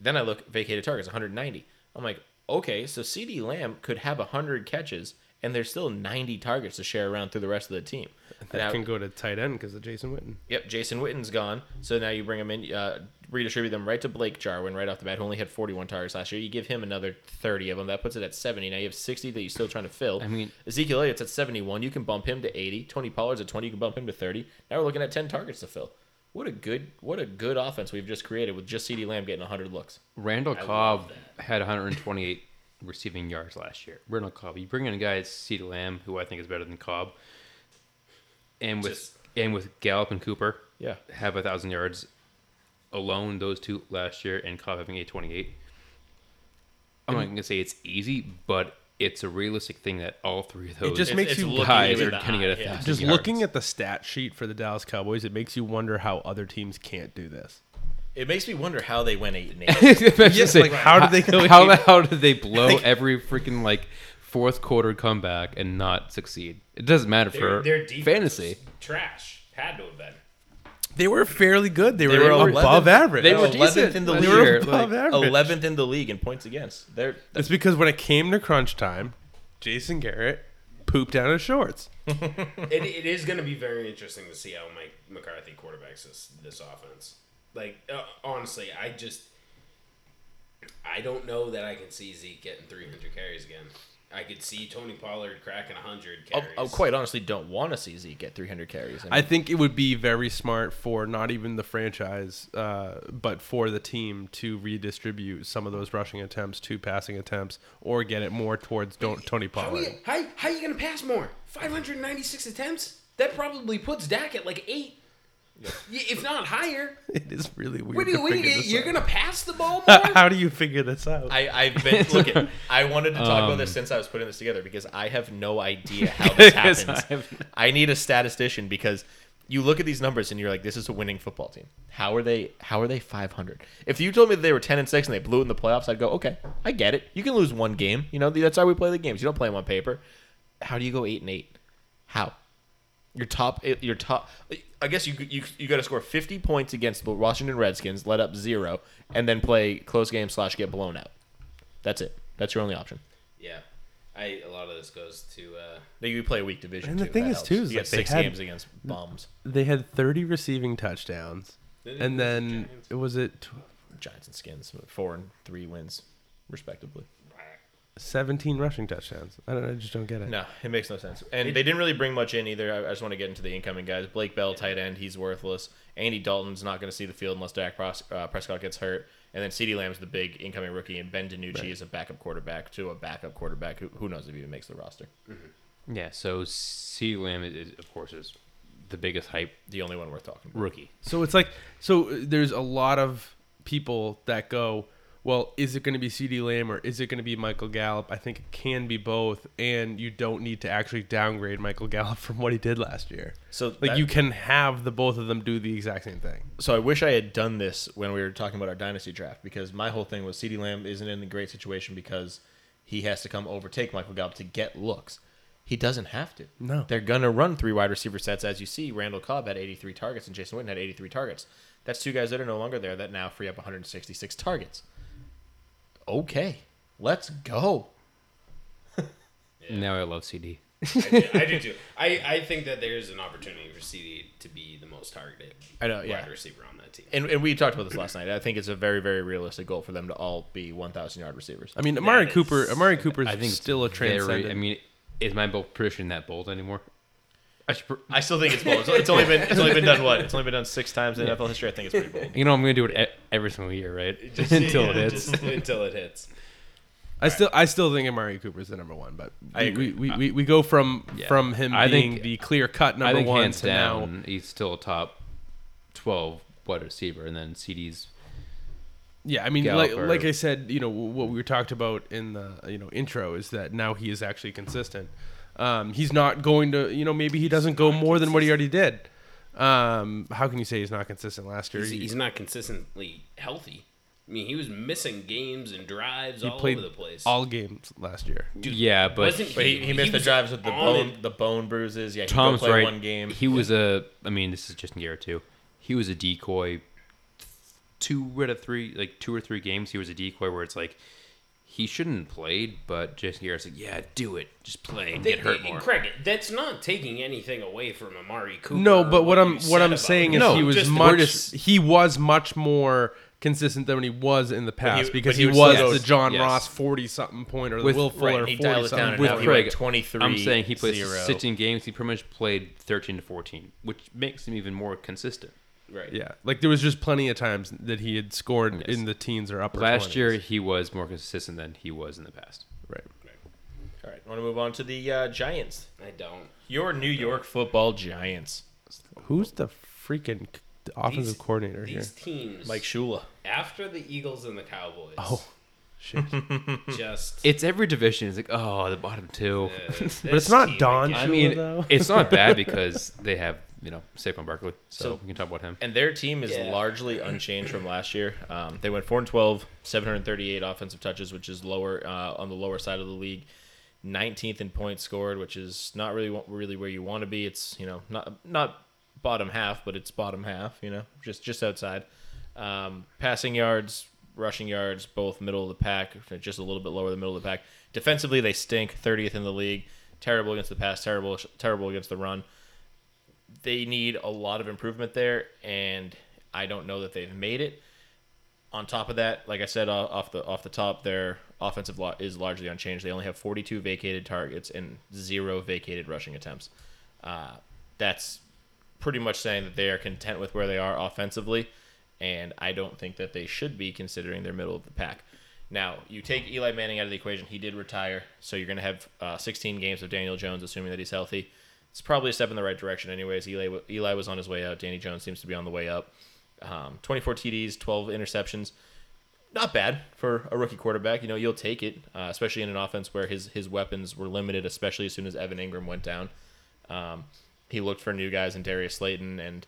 S4: Then I look vacated targets, 190. I'm like, okay, so CeeDee Lamb could have 100 catches, and there's still 90 targets to share around through the rest of the team.
S9: That
S4: Now-
S9: can go to tight end because of Jason Witten.
S4: Yep, Jason Witten's gone. So now you bring him in, uh, redistribute them right to Blake Jarwin right off the bat, who only had 41 targets last year. You give him another 30 of them. That puts it at 70. Now you have 60 that you're still trying to fill.
S6: I mean-
S4: Ezekiel Elliott's at 71. You can bump him to 80. Tony Pollard's at 20. You can bump him to 30. Now we're looking at 10 targets to fill. What a good, what a good offense we've just created with just CeeDee Lamb getting 100 looks.
S6: Randall Cobb had 128 receiving yards last year. Randall Cobb. You bring in a guy at CeeDee Lamb, who I think is better than Cobb, and with
S2: Just-
S6: and with Gallup and Cooper,
S4: Yeah.
S6: have a thousand yards alone. Those two last year, and Cobb having 828. I'm not gonna say it's easy, but it's a realistic thing that all three of those it
S9: just
S4: It's-
S9: makes
S4: it's
S9: you
S4: looking
S6: guys are
S4: in the
S6: going to
S4: eye,
S6: get a
S4: yeah.
S9: Just
S6: yards.
S9: looking at the stat sheet for the Dallas Cowboys, it makes you wonder how other teams can't do this.
S4: It makes me wonder how they went 8 and 8.
S6: Yes,
S9: like, how did they go
S6: How,
S9: eight?
S6: how did they blow every freaking like fourth quarter comeback and not succeed? It doesn't matter
S2: Their,
S6: for
S2: their
S6: fantasy.
S2: trash. Had to have been.
S9: They were fairly good. They,
S4: They
S9: were,
S4: were
S9: above
S4: 11th.
S9: average.
S6: They were
S4: 11th in the league.
S9: They were
S6: year,
S9: above
S6: like-
S9: average.
S4: 11th in the league in points against. They're
S9: It's because when it came to crunch time, Jason Garrett pooped down his shorts.
S2: It, it is going to be very interesting to see how Mike McCarthy quarterbacks this this offense. Like uh, honestly, I just I don't know that I can see Zeke getting 300 carries again. I could see Tony Pollard cracking 100 carries.
S4: I quite honestly don't want to see Zeke get 300 carries. I mean,
S9: I think it would be very smart for not even the franchise, uh, but for the team to redistribute some of those rushing attempts to passing attempts, or get it more towards don't, Tony
S2: How
S9: Pollard.
S2: you, how, how you going to pass more? 596 attempts? That probably puts Dak at like eight, Y- if not higher.
S9: It is really weird.
S2: What do
S9: to
S2: you, what do
S9: figure
S2: you
S9: this
S2: you're going to pass the ball more?
S9: How do you figure this out?
S4: I, I've been looking. I wanted to talk about
S6: Um,
S4: this since I was putting this together because I have no idea how this
S6: Because
S4: happens.
S6: I have-
S4: I need a statistician because you look at these numbers and you're like, this is a winning football team. How are they? How are they 500? If you told me that they were 10 and six and they blew it in the playoffs, I'd go, okay, I get it. You can lose one game. You know that's how we play the games. You don't play them on paper. How do you go eight and eight? How? Your top, your top. I guess you you you got to score 50 points against the Washington Redskins, let up zero, and then play close game slash get blown out. That's it. That's your only option.
S2: yeah. I, a lot of this goes to uh,
S4: Then you play a weak division.
S9: And the
S4: too.
S9: thing
S4: That
S9: is,
S4: helps.
S9: too, is
S4: you
S9: like
S4: six
S9: had-
S4: games against bums.
S9: they had 30 receiving touchdowns, and then
S2: lose the
S9: was it tw-
S4: Giants and Skins, four and three wins, respectively.
S9: 17 rushing touchdowns. I don't. I just don't get it.
S4: No, it makes no sense. And they didn't really bring much in either. I, I just want to get into the incoming guys. Blake Bell, tight end, he's worthless. Andy Dalton's not going to see the field unless Dak Pros- uh, Prescott gets hurt. And then CeeDee Lamb's the big incoming rookie, and Ben DiNucci is a backup quarterback to a backup quarterback. Who, who knows if he even makes the roster?
S6: Yeah, so C. Lamb is, is, of course, is the biggest hype
S4: The only one worth talking about.
S6: rookie.
S9: So it's like so there's a lot of people that go, well, is it going to be CeeDee Lamb or is it going to be Michael Gallup? I think it can be both, and you don't need to actually downgrade Michael Gallup from what he did last year.
S4: So
S9: Like
S4: that-
S9: you can have the both of them do the exact same thing.
S4: So I wish I had done this when we were talking about our dynasty draft because my whole thing was CeeDee Lamb isn't in a great situation because he has to come overtake Michael Gallup to get looks. He doesn't have to.
S9: No.
S4: They're gonna run three wide receiver sets as you see. Randall Cobb had 83 targets and Jason Witten had 83 targets. That's two guys that are no longer there that now free up 166 targets. Okay, let's go.
S6: Now I love CeeDee.
S2: I do too. I, I think that there's an opportunity for CeeDee to be the most targeted
S4: I know, yeah.
S2: wide receiver on that team.
S4: And, and we talked about this last night. I think it's a very, very realistic goal for them to all be 1,000 yard receivers.
S9: I mean, Amari Cooper.
S2: is-
S9: Amari Cooper's
S6: I think
S9: still a
S6: very-
S9: transcendent.
S6: I mean, is my bold prediction that bold anymore? I pr-
S4: I still think it's bold. It's, it's only been it's only been done what? It's only been done six times in NFL history. I think it's pretty bold.
S6: you know, I'm gonna do it e- every single year, right? Until it hits.
S2: just until it hits.
S9: I still, I still think Amari Cooper's the number one, but
S4: I
S9: we, we, we, we, we go from
S6: Yeah.
S9: from him
S6: I
S9: being
S6: think-
S9: the clear cut
S6: I
S9: number
S6: think
S9: one
S6: hands
S9: to now.
S6: he's still a top twelve wide receiver, and then CeeDee's.
S9: Yeah, I mean, like
S6: or-
S9: like I said, you know what we were talked about in the you know intro is that now he is actually consistent. Um, he's not going to, you know, maybe he doesn't go more than what he already did. Um, how can you say he's not consistent last year?
S2: He's,
S9: He-
S2: he's not consistently healthy. I mean, he was missing games and drives
S9: he
S2: all
S9: played
S2: over the place.
S9: all games last year.
S6: Dude, yeah, but
S2: wasn't
S4: But he, he missed the drives with the bone
S2: it.
S4: the bone bruises. Yeah, he
S6: Tom's
S4: Tom's play
S6: right.
S4: one game.
S6: He was a. I mean, this is just in Garrett too. He was a decoy. Two out of three, like two or three games, he was a decoy where it's like he shouldn't have played, but Jason Garrett's like, yeah, do it, just play and get hurt more.
S2: Craig, that's not taking anything away from Amari Cooper.
S9: No, but what
S2: you
S9: I'm what I'm saying
S2: him.
S9: is
S6: No,
S9: he was much
S6: just-
S9: he was much more consistent than he was in the past
S4: he-
S9: because he,
S4: he was
S9: was
S4: so-
S9: the John
S6: yes.
S9: Ross forty something point or the
S6: With-
S9: Will Fuller
S4: and he
S9: forty
S4: dialed it down
S9: something
S6: With
S4: now
S9: point.
S4: he
S6: Craig,
S4: went 23
S6: I'm saying he plays
S4: zero.
S6: 16 games. He pretty much played 13 to 14, which makes him even more consistent.
S2: Right.
S9: Yeah, like there was just plenty of times that he had scored
S6: Yes.
S9: in the teens or upper.
S6: Last
S9: 20s.
S6: year, he was more consistent than he was in the past.
S9: right?
S4: All right, want to move on to the uh, Giants.
S2: I don't.
S4: Your New York Football Giants.
S9: Who's the freaking offensive
S2: These-
S9: coordinator here?
S2: These teams,
S4: Mike Shula.
S2: after the Eagles and the Cowboys,
S9: Oh, shit!
S2: just
S6: It's every division. It's like, oh, the bottom two.
S2: uh,
S9: but it's not Don.
S6: I
S9: Shula,
S6: mean,
S9: though.
S6: it's not bad because they have, you know, Saquon Barkley. So,
S4: So-
S6: we can talk about him.
S4: And their team is
S2: Yeah.
S4: largely unchanged from last year. Um, they went 4 and 12, 738 offensive touches, which is lower uh, on the lower side of the league. 19th in points scored, which is not really really where you want to be. It's you know not not bottom half, but it's bottom half. You know, just just outside. Um, passing yards, rushing yards, both middle of the pack, just a little bit lower than middle of the pack. Defensively, they stink. 30th in the league. Terrible against the pass. Terrible terrible against the run they need a lot of improvement there, and I don't know that they've made it. On top of that, like I said off the off the top, their offensive lot is largely unchanged. They only have 42 vacated targets and zero vacated rushing attempts. Uh, that's pretty much saying that they are content with where they are offensively, and I don't think that they should be considering their middle of the pack. Now, you take Eli Manning out of the equation. He did retire, so you're going to have uh, 16 games of Daniel Jones, assuming that he's healthy. It's probably a step in the right direction, anyways. Eli, Eli was on his way out. Danny Jones seems to be on the way up. Um, 24 TDs, 12 interceptions. Not bad for a rookie quarterback. You know, you'll take it, uh, especially in an offense where his his weapons were limited, especially as soon as Evan Engram went down. Um, he looked for new guys in Darius Slayton and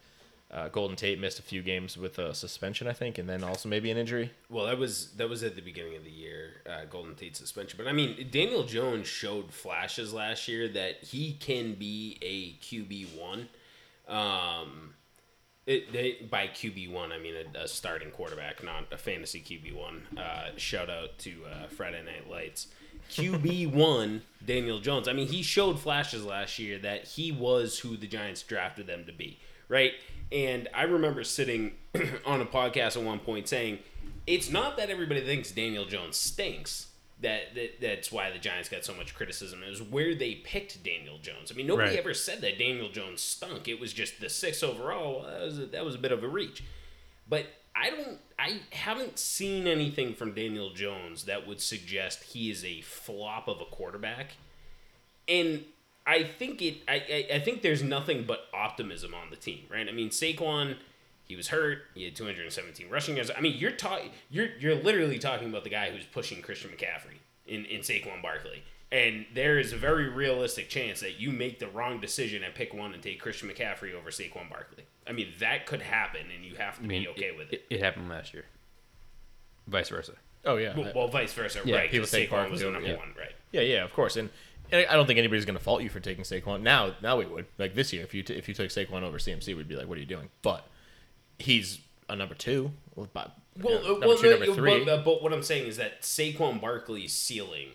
S4: uh, Golden Tate missed a few games with a suspension, I think, and then also maybe an injury.
S2: Well, that was that was at the beginning of the year, uh, Golden Tate suspension. But I mean, Daniel Jones showed flashes last year that he can be a QB one. Um, it, they, by QB one, I mean a, a starting quarterback, not a fantasy QB one. Uh, shout out to uh, Friday Night Lights. QB one, Daniel Jones. I mean, he showed flashes last year that he was who the Giants drafted them to be, right? And I remember sitting on a podcast at one point saying, "It's not that everybody thinks Daniel Jones stinks. that, that that's why the Giants got so much criticism. It was where they picked Daniel Jones. I mean, nobody
S9: Right.
S2: ever said that Daniel Jones stunk. It was just the six overall. That was a, that was a bit of a reach. But I don't. I haven't seen anything from Daniel Jones that would suggest he is a flop of a quarterback. And I think it. I, I I think there's nothing but optimism on the team, right? I mean, Saquon, he was hurt. He had 217 rushing yards. I mean, you're talking. You're you're literally talking about the guy who's pushing Christian McCaffrey in in Saquon Barkley. And there is a very realistic chance that you make the wrong decision and pick one and take Christian McCaffrey over Saquon Barkley. I mean, that could happen, and you have to
S6: I mean,
S2: be okay with it.
S6: It, it happened last year. Vice versa.
S4: Oh yeah,
S2: Well, well, vice versa,
S6: Yeah,
S2: right?
S4: people
S2: Because
S4: take
S2: Saquon was the number
S4: over-
S2: one, right?
S4: yeah, yeah, of course. And, and I don't think anybody's going to fault you for taking Saquon. Now, now we would like this year if you t- if you took Saquon over CMC, we'd be like, what are you doing? But he's a number two. Well, but,
S2: Well,
S4: you know,
S2: uh,
S4: number
S2: well,
S4: two, number three.
S2: But, uh, but what I'm saying is that Saquon Barkley's ceiling,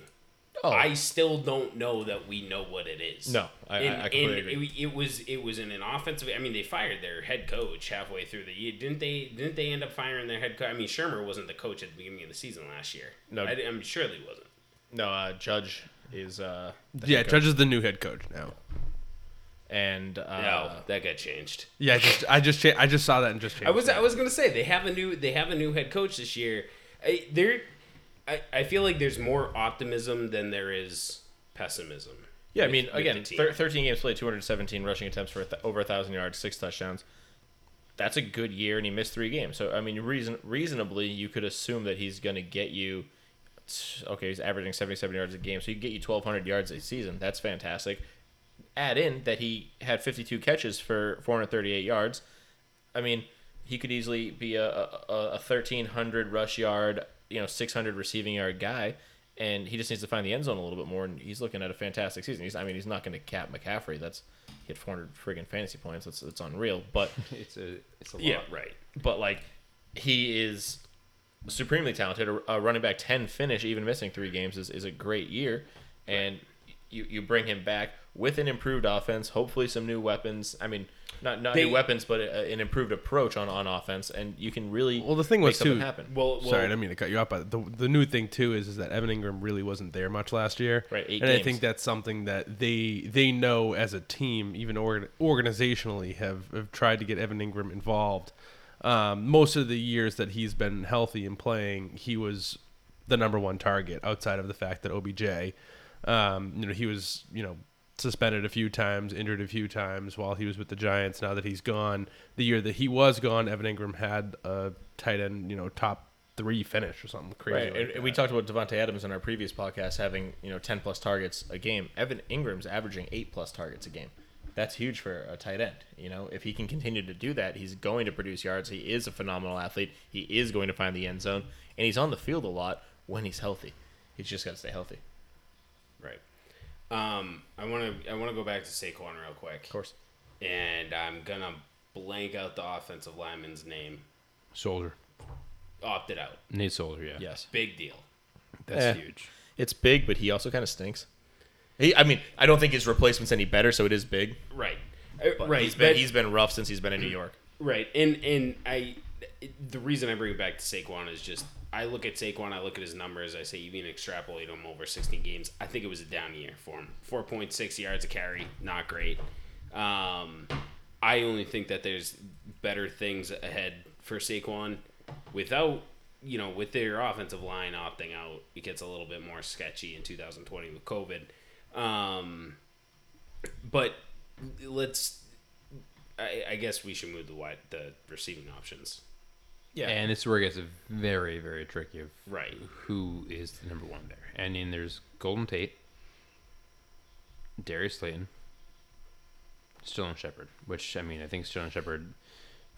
S4: oh,
S2: I still don't know that we know what it is.
S4: No, I-
S2: And-
S4: I completely
S2: and
S4: agree.
S2: It, it was it was in an offensive. I mean, they fired their head coach halfway through the year. Didn't they? Didn't they end up firing their head coach? I mean, Shurmur wasn't the coach at the beginning of the season last year.
S4: No.
S2: I, am sure he wasn't.
S4: no, uh, Judge is uh,
S9: Yeah,
S4: head.
S9: Judge is the new head coach now.
S4: and uh,
S2: no, that got changed.
S9: Yeah, I just I just cha- I just saw that and just changed.
S2: I was
S9: it.
S2: I was gonna say they have a new they have a new head coach this year. I, there, I, I feel like there's more optimism than there is pessimism.
S4: Yeah, I mean,
S2: with
S4: again,
S2: the
S4: thir- 13 games played, 217 rushing attempts for a th- over a thousand yards, six touchdowns. That's a good year, and he missed three games. So, I mean, reason reasonably, you could assume that he's going to get you. Okay, he's averaging 77 yards a game, so he can get you 1,200 yards a season. That's fantastic. Add in that he had 52 catches for 438 yards. I mean, he could easily be a, a, a 1,300 rush yard, you know, 600 receiving yard guy, and he just needs to find the end zone a little bit more. And he's looking at a fantastic season. He's, I mean, he's not going to cap McCaffrey. That's he had 400 friggin' fantasy points. That's that's unreal. But
S6: It's a it's a lot.
S4: yeah,
S2: right.
S4: But like, he is supremely talented. A, a running back 10 finish, even missing three games, is, is a great year. And you, you bring him back with an improved offense, hopefully some new weapons. I mean, not not
S2: They-
S4: new weapons, but a, an improved approach on, on offense, and you can really
S9: Well, the thing was too.
S4: happen.
S2: Well, well
S9: Sorry, I didn't mean to cut you off. But the the new thing too is is that Evan Engram really wasn't there much last year,
S4: Right, eight
S9: and I think that's something that they they know as a team, even organ, organizationally, have, have tried to get Evan Engram involved. Um, most of the years that he's been healthy and playing, he was the number one target. Outside of the fact that OBJ, um, you know, he was you know suspended a few times, injured a few times while he was with the Giants. Now that he's gone, the year that he was gone, Evan Engram had a tight end, you know, top three finish or something crazy.
S4: Right,
S9: like
S4: and, we talked about Davante Adams in our previous podcast having you know ten plus targets a game. Evan Engram's averaging eight plus targets a game. That's huge for a tight end. You know, if he can continue to do that, he's going to produce yards. He is a phenomenal athlete. He is going to find the end zone, and he's on the field a lot when he's healthy. He's just got to stay healthy.
S2: Right. Um, I want to I want to go back to Saquon real quick.
S4: Of course.
S2: And I'm gonna blank out the offensive lineman's name.
S9: Soldier.
S2: Opted out.
S6: Nate Solder, yeah.
S4: Yes,
S2: Big deal.
S6: That's
S4: Eh.
S6: huge.
S4: it's big, but he also kind of stinks. He, I mean, I don't think his replacement's any better, so it is big.
S2: Right. Uh,
S4: But
S2: right.
S4: he's been he's been rough since he's been in New York.
S2: Right, and and I, the reason I bring it back to Saquon is just I look at Saquon, I look at his numbers, I say you can extrapolate him over 16 games. I think it was a down year for him. 4.6 yards a carry, not great. Um, I only think that there's better things ahead for Saquon without. You know, with their offensive line opting out, it gets a little bit more sketchy in 2020 with COVID. Um, but let's I, I guess we should move the wide the receiving options.
S4: Yeah,
S6: And it's where it gets very, very tricky of
S2: Right.
S6: who is the number one there. And then there's Golden Tate, Darius Slayton, Sterling Shepard, which I mean I think Sterling Shepard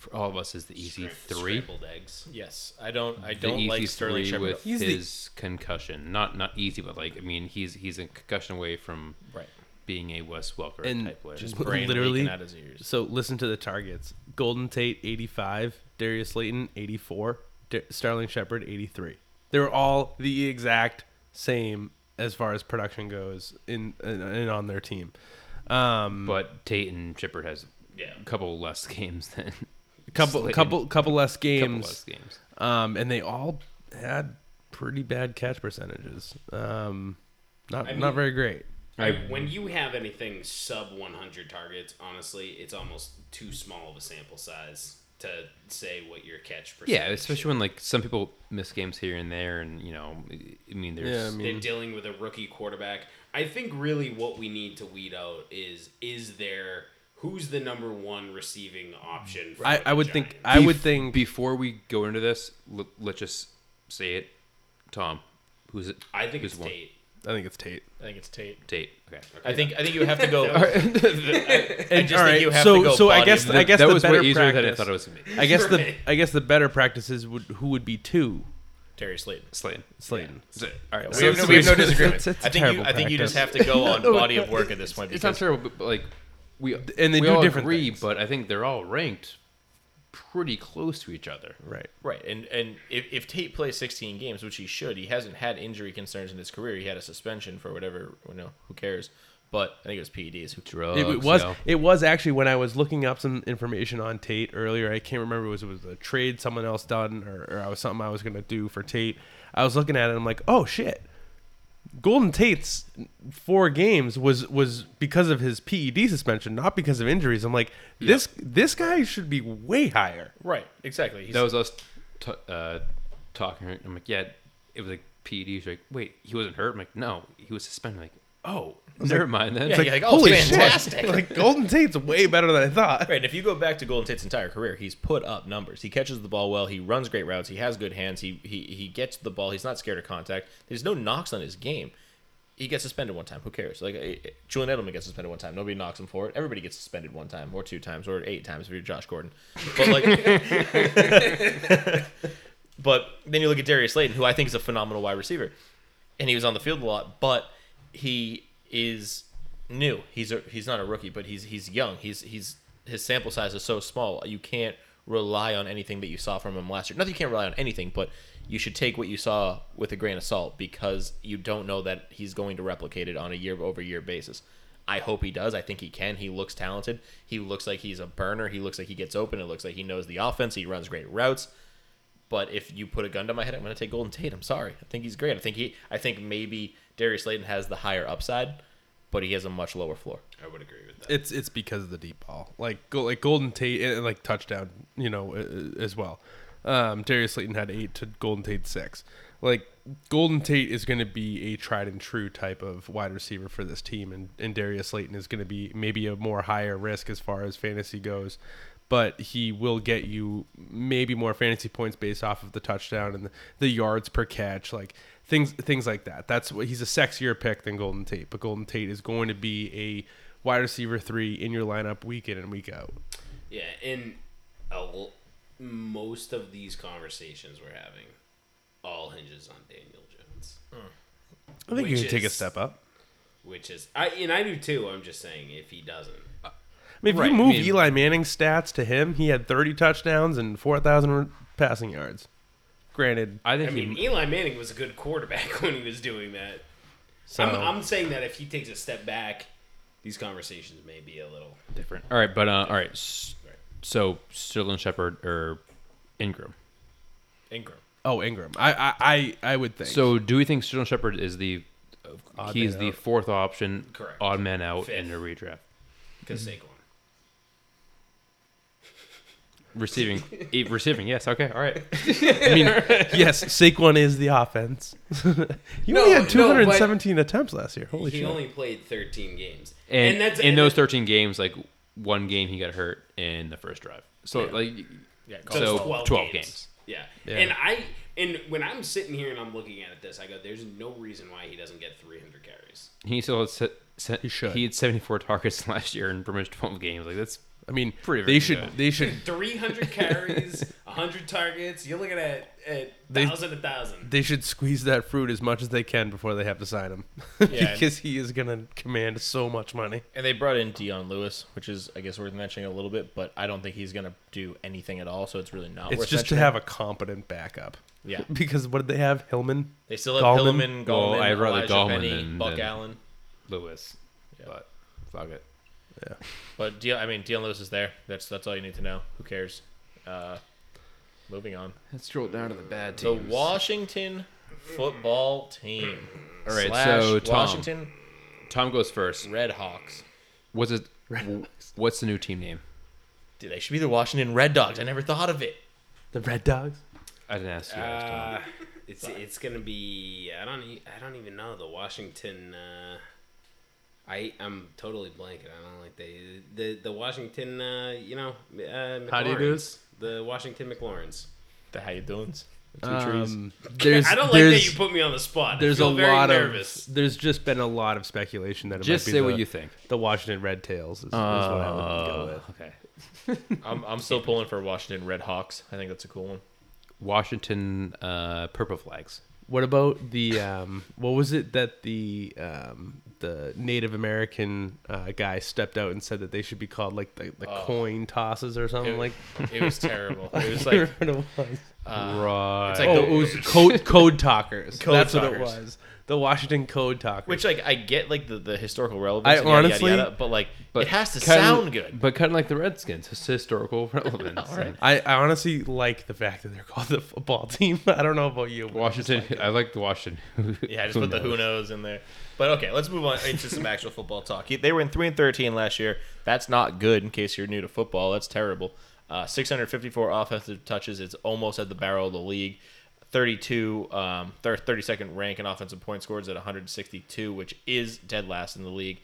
S6: for all of us is the easy three.
S2: Scrambled eggs.
S4: yes, I don't I don't
S6: easy
S4: like Sterling
S6: three
S4: Shepard.
S6: with
S9: He's the-
S6: his concussion. Not not easy, but like I mean he's he's a concussion away from
S4: Right.
S6: being a Wes Welker
S9: And
S6: type player.
S4: Just
S9: L-
S4: brain
S9: literally-
S4: leaking out his ears.
S9: So listen to the targets: Golden Tate 85, Darius Slayton 84, D- Sterling Shepard 83. They were all the exact same as far as production goes in in, in on their team. Um,
S6: but Tate and Shepard has
S2: Yeah.
S6: a couple less games than
S9: couple
S6: Slayton.
S9: couple couple less
S6: couple
S9: games.
S6: less games.
S9: Um, and they all had pretty bad catch percentages. Um, not
S2: I
S9: not very great.
S2: I, when you have anything sub 100 targets, honestly, it's almost too small of a sample size to say what your catch percentage.
S6: Yeah, especially when like some people miss games here and there, and you know, I mean, there's
S9: Yeah, I mean-
S2: they're dealing with a rookie quarterback. I think really what we need to weed out is is there who's the number one receiving option? For
S9: I,
S2: the
S9: I would think
S2: Giants?
S9: I would think
S6: before we go into this, l- let's just say it. Tom, who's it?
S2: I think
S6: who's
S2: it's
S6: one?
S2: Tate.
S9: I think it's Tate.
S4: I think it's Tate.
S6: Tate. Okay.
S4: I think I think you have to go. I, I just
S9: all
S4: think you have
S9: so
S4: to go.
S9: so I guess
S4: of
S9: I guess
S6: that
S9: the
S6: was
S9: better
S6: way easier
S9: practice.
S6: than I thought it was gonna be.
S9: I guess the I guess the better practices would who would be two
S4: Terry Slayton.
S6: Slayton.
S9: Slayton.
S6: So- all right.
S4: We have, no,
S6: it's-
S4: we have no disagreement.
S9: it's- it's
S4: I think you, I think you just have to go on body of work at this point.
S6: It's not terrible, but like we
S9: And they
S6: we
S9: do
S6: all
S9: different
S6: agree,
S9: things.
S6: but I think they're all ranked pretty close to each other.
S9: Right.
S4: Right, and and if, if Tate plays 16 games, which he should, he hasn't had injury concerns in his career. He had a suspension for whatever, you know, who cares? But I think it was PEDs. Who
S6: Drugs.
S9: It, it was
S6: yeah.
S9: it was actually when I was looking up some information on Tate earlier. I can't remember if it was, it was a trade someone else done or, or I was something I was gonna do for Tate. I was looking at it. and I'm like, oh shit. Golden Tate's four games was was because of his PED suspension, not because of injuries. I'm like, this this guy should be way higher.
S4: Right, exactly. He's,
S6: That was us t- uh, talking. I'm like, yeah, it was like PED. He's like, wait, he wasn't hurt. I'm like, no, he was suspended. I'm like, oh, never mind then.
S4: yeah,
S6: It's
S4: you're
S6: like,
S4: like, oh,
S9: Holy
S4: fantastic.
S9: shit! like Golden Tate's way better than I thought.
S4: Right, and if you go back to Golden Tate's entire career, he's put up numbers. He catches the ball well. He runs great routes. He has good hands. He he he gets the ball. He's not scared of contact. There's no knocks on his game. He gets suspended one time. Who cares? Like eh, eh, Julian Edelman gets suspended one time. Nobody knocks him for it. Everybody gets suspended one time, or two times, or eight times if you're Josh Gordon. But like, but then you look at Darius Slayton, who I think is a phenomenal wide receiver, and he was on the field a lot, but he is new. He's a, he's not a rookie, but he's he's young. He's he's his sample size is so small. You can't rely on anything that you saw from him last year. Not that you can't rely on anything, but you should take what you saw with a grain of salt because you don't know that he's going to replicate it on a year over year basis. I hope he does. I think he can. He looks talented. He looks like he's a burner. He looks like he gets open. It looks like he knows the offense. He runs great routes. But if you put a gun to my head, I'm going to take Golden Tate. I'm sorry. I think he's great. I think he. I think maybe Darius Slayton has the higher upside, but he has a much lower floor.
S2: I would agree with that.
S9: It's it's because of the deep ball, like go, like Golden Tate and like touchdown, you know, uh, as well. Um, Darius Slayton had eight to Golden Tate six. Like Golden Tate is going to be a tried and true type of wide receiver for this team, and, and Darius Slayton is going to be maybe a more higher risk as far as fantasy goes, but he will get you maybe more fantasy points based off of the touchdown and the, the yards per catch, like things things like that. That's what he's a sexier pick than Golden Tate, but Golden Tate is going to be a wide receiver three in your lineup week in and week out.
S2: Yeah, and most of these conversations we're having all hinges on Daniel Jones,
S9: I think you can take a step up.
S2: which is I and I do too. I'm just saying if he doesn't,
S9: I mean, if
S6: Right,
S9: you
S6: I
S9: move
S6: mean-
S9: Eli Manning's stats to him, he had 30 touchdowns and 4,000 passing yards. Granted,
S6: I
S2: I
S6: think
S2: mean
S6: he,
S2: Eli Manning was a good quarterback when he was doing that.
S9: so
S2: I'm, I'm saying that if he takes a step back, these conversations may be a little
S6: different. All right, but uh, all right. So Sterling Shepard or Engram.
S4: Engram.
S9: oh Engram, I, I I I would think.
S6: So do we think Sterling Shepard is the
S9: Odd
S6: he's the
S9: out.
S6: fourth option,
S2: Correct.
S6: odd man out
S2: Fifth.
S6: in a redraft?
S2: because Saquon.
S6: Receiving, receiving. Yes. Okay. All right.
S9: I mean, yes, Saquon is the offense. he
S2: No,
S9: only
S2: no,
S9: had 217 attempts last year. Holy shit.
S2: he
S9: shit!
S2: only played 13 games,
S6: And,
S2: that's
S6: in
S2: and
S6: those 13 games, like one game he got hurt in the first drive. So like,
S4: Yeah,
S6: so
S2: 12
S6: 12,
S2: games.
S6: games.
S2: Yeah.
S9: Yeah.
S2: And I and when I'm sitting here and I'm looking at this, I go, "There's no reason why he doesn't get 300 carries."
S6: He still had se- se-
S9: He should.
S6: He had 74 targets last year in pretty much 12 games. Like that's
S9: I mean,
S6: Pretty
S9: they should
S6: good.
S9: they should
S2: 300 carries, 100 targets. You're looking at at
S9: They-
S2: thousand a thousand.
S9: they should squeeze that fruit as much as they can before they have to sign him,
S4: Yeah.
S9: because he is gonna command so much money.
S4: And they brought in Dion Lewis, which is I guess worth mentioning a little bit, but I don't think he's gonna do anything at all. So it's really not.
S9: It's
S4: worth
S9: just to have a competent backup.
S4: Yeah.
S9: Because what did they have? Hillman.
S4: They still have
S9: Gallman?
S4: Hillman,
S6: Well,
S4: Gallman,
S6: I'd rather
S4: Elijah
S6: Gallman
S4: Penny,
S6: than-
S4: Buck
S6: than-
S4: Allen.
S6: Lewis.
S4: Yeah.
S6: But fuck it.
S4: But Dion, I mean, Dion Lewis is there. That's that's all you need to know. Who cares? Uh, moving on.
S6: Let's scroll down to the bad team.
S4: The Washington football team.
S6: All right,
S4: Slash
S6: so Tom.
S4: Washington
S6: Tom goes first.
S4: Red Hawks.
S6: What's it? What's the new team name?
S4: Dude, they should be the Washington Red Dogs. I never thought of it.
S9: The Red Dogs.
S6: I didn't ask you.
S2: Uh, it's it's gonna be I don't e- I don't even know the Washington. Uh, I I'm totally blanking. I don't like the the the Washington. Uh, you know, uh,
S9: How do you do this?
S2: The Washington McLaurens.
S4: The how you doings? The two trees.
S9: Um, there's,
S2: I don't like that you put me on the spot.
S9: There's
S2: I
S9: a
S2: feel very
S9: lot
S2: nervous.
S9: of there's just been a lot of speculation that it
S6: Just
S9: might be
S6: say
S9: the,
S6: what you think.
S9: the Washington Red Tails is, is what I would go with.
S6: okay.
S4: I'm, I'm still pulling for Washington Red Hawks. I think that's a cool one.
S6: Washington uh, purple flags.
S9: What about the um, what was it that the um, the Native American uh, guy stepped out and said that they should be called like the, the coin tosses or something
S4: It,
S9: like?
S4: it was terrible. It was like
S9: it was.
S6: Right.
S4: it's like
S9: oh,
S4: the-
S9: it was code code talkers.
S4: Code
S9: That's what it was. The Washington code talkers.
S4: which like I get like the, the historical relevance.
S9: I
S4: and yada,
S9: honestly-
S4: yada, yada, but like it has to
S6: kinda-
S4: sound good.
S6: But kind of like the Redskins, it's historical relevance.
S4: right.
S9: I, I honestly like the fact that they're called the football team. I don't know about you. but I just
S6: Washington,
S9: like.
S6: I like the Washington.
S4: Yeah, just put the who knows in there. But okay, let's move on into some actual football talk. They were in three and thirteen last year. That's not good. In case you're new to football, that's terrible. Uh, 654 offensive touches. It's almost at the barrel of the league. 32, um, 32nd rank in offensive point scores at 162, which is dead last in the league.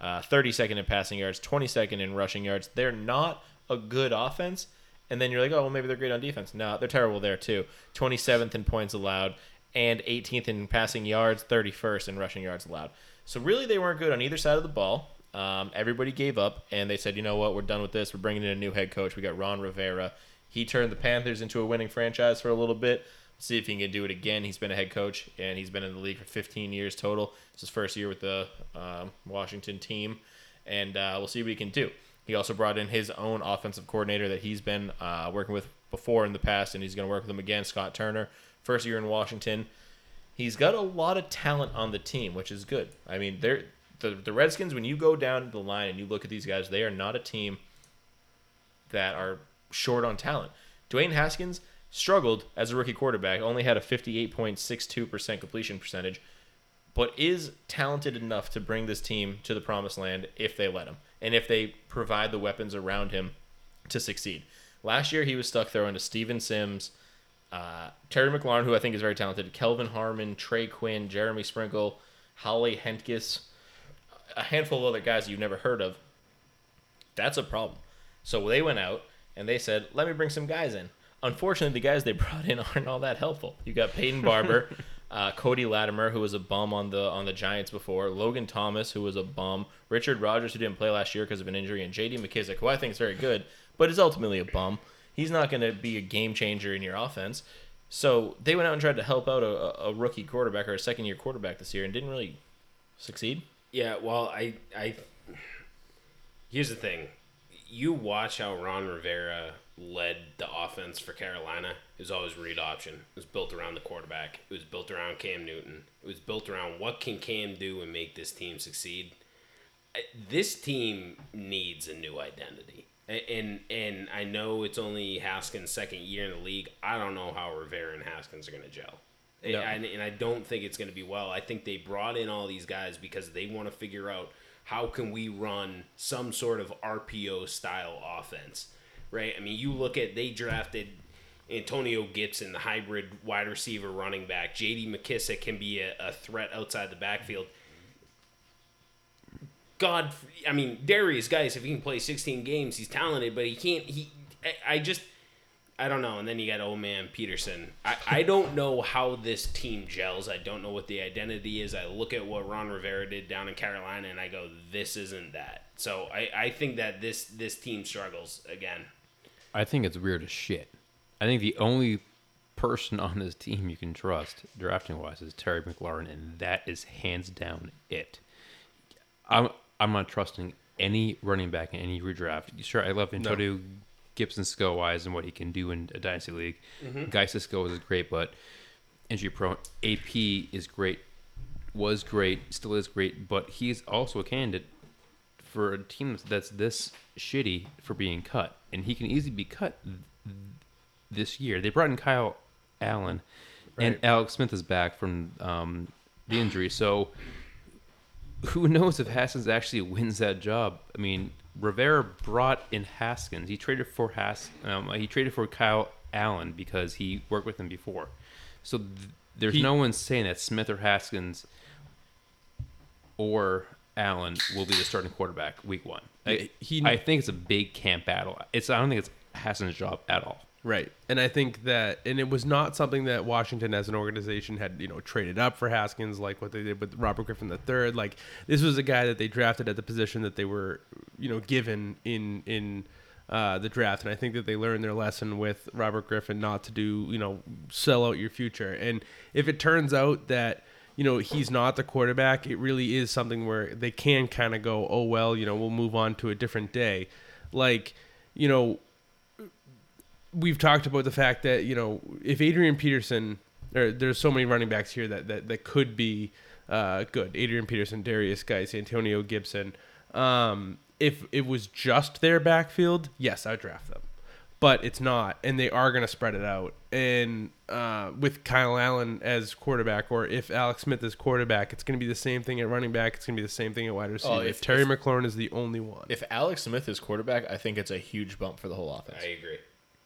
S4: Uh, 32nd in passing yards, 22nd in rushing yards. They're not a good offense. And then you're like, oh, well, maybe they're great on defense. No, they're terrible there too. 27th in points allowed and 18th in passing yards, 31st in rushing yards allowed. So really, they weren't good on either side of the ball. Um, everybody gave up, and they said, you know what, we're done with this. We're bringing in a new head coach. We got Ron Rivera. He turned the Panthers into a winning franchise for a little bit. See if he can do it again. He's been a head coach, and he's been in the league for 15 years total. It's his first year with the um, Washington team, and uh, we'll see what he can do. He also brought in his own offensive coordinator that he's been uh, working with before in the past, and he's going to work with him again, Scott Turner. First year in Washington. He's got a lot of talent on the team, which is good. I mean, they're the, the Redskins, when you go down the line and you look at these guys, they are not a team that are short on talent. Dwayne Haskins struggled as a rookie quarterback, only had a 58.62% completion percentage, but is talented enough to bring this team to the promised land if they let him and if they provide the weapons around him to succeed. Last year, he was stuck throwing to Steven Sims, uh, Terry McLaurin, who I think is very talented, Kelvin Harmon, Trey Quinn, Jeremy Sprinkle, Hale Hentges, a handful of other guys you've never heard of. That's a problem. So they went out and they said, "Let me bring some guys in." Unfortunately, the guys they brought in aren't all that helpful. You got Peyton Barber, uh, Cody Latimer, who was a bum on the on the Giants before, Logan Thomas, who was a bum, Richard Rogers, who didn't play last year because of an injury, and J.D. McKissick, who I think is very good, but is ultimately a bum. He's not going to be a game changer in your offense. So they went out and tried to help out a, a rookie quarterback or a second year quarterback this year and didn't really succeed.
S2: Yeah, well, I, I. Here's the thing, you watch how Ron Rivera led the offense for Carolina. It was always read option. It was built around the quarterback. It was built around Cam Newton. It was built around what can Cam do and make this team succeed. This team needs a new identity. And and I know it's only Haskins' second year in the league. I don't know how Rivera and Haskins are going to gel.
S4: No.
S2: And, and I don't think it's going to be well. I think they brought in all these Guice because they want to figure out how can we run some sort of RPO style offense, right? I mean, you look at they drafted Antonio Gibson, the hybrid wide receiver running back. J.D. McKissick can be a, a threat outside the backfield. God, I mean, Derrius, guys, if he can play 16 games, he's talented, but he can't. He, I, I just, I don't know. And then you got old man Peterson. I, I don't know how this team gels. I don't know what the identity is. I look at what Ron Rivera did down in Carolina, and I go, this isn't that. So I, I think that this this team struggles again.
S6: I think it's weird as shit. I think the only person on this team you can trust drafting wise is Terry McLaurin, and that is hands down it. I'm I'm not trusting any running back in any redraft. Sure, I love Antonio Gibson skill wise and what he can do in a dynasty league. Skill is great, but injury prone. AP is great, was great, still is great, but he's also a candidate for a team that's this shitty for being cut, and he can easily be cut th- this year. They brought in Kyle Allen and Alex Smith is back from um, the injury. So who knows if Haskins actually wins that job? I mean, Rivera brought in Haskins. He traded for Has. Um, he traded for Kyle Allen because he worked with him before. So th- there's
S9: He-
S6: no one saying that Smith or Haskins or Allen will be the starting quarterback week one. I,
S9: He-
S6: I think it's a big camp battle. It's I don't think it's Haskins' job at all.
S9: Right. And I think that and it was not something that Washington as an organization had, you know, traded up for Haskins like what they did with Robert Griffin III. Like this was a guy that they drafted at the position that they were, you know, given in in uh, the draft. And I think that they learned their lesson with Robert Griffin not to do, you know, sell out your future. And if it turns out that you know he's not the quarterback, it really is something where they can kind of go, oh well, you know, we'll move on to a different day. Like, you know, we've talked about the fact that you know if Adrian Peterson, or there's so many running backs here that that, that could be uh, good. Adrian Peterson, Derrius Guice, Antonio Gibson. Um, if it was just their backfield, yes, I'd draft them. But it's not, and they are going to spread it out. And uh, with Kyle Allen as quarterback, or if Alex Smith is quarterback, it's going to be the same thing at running back. It's going to be the same thing at wide receiver.
S4: Oh,
S9: if,
S4: if-
S9: Terry
S4: if-
S9: McLaurin is the only one,
S4: If Alex Smith is quarterback, I think it's a huge bump for the whole offense.
S2: I agree.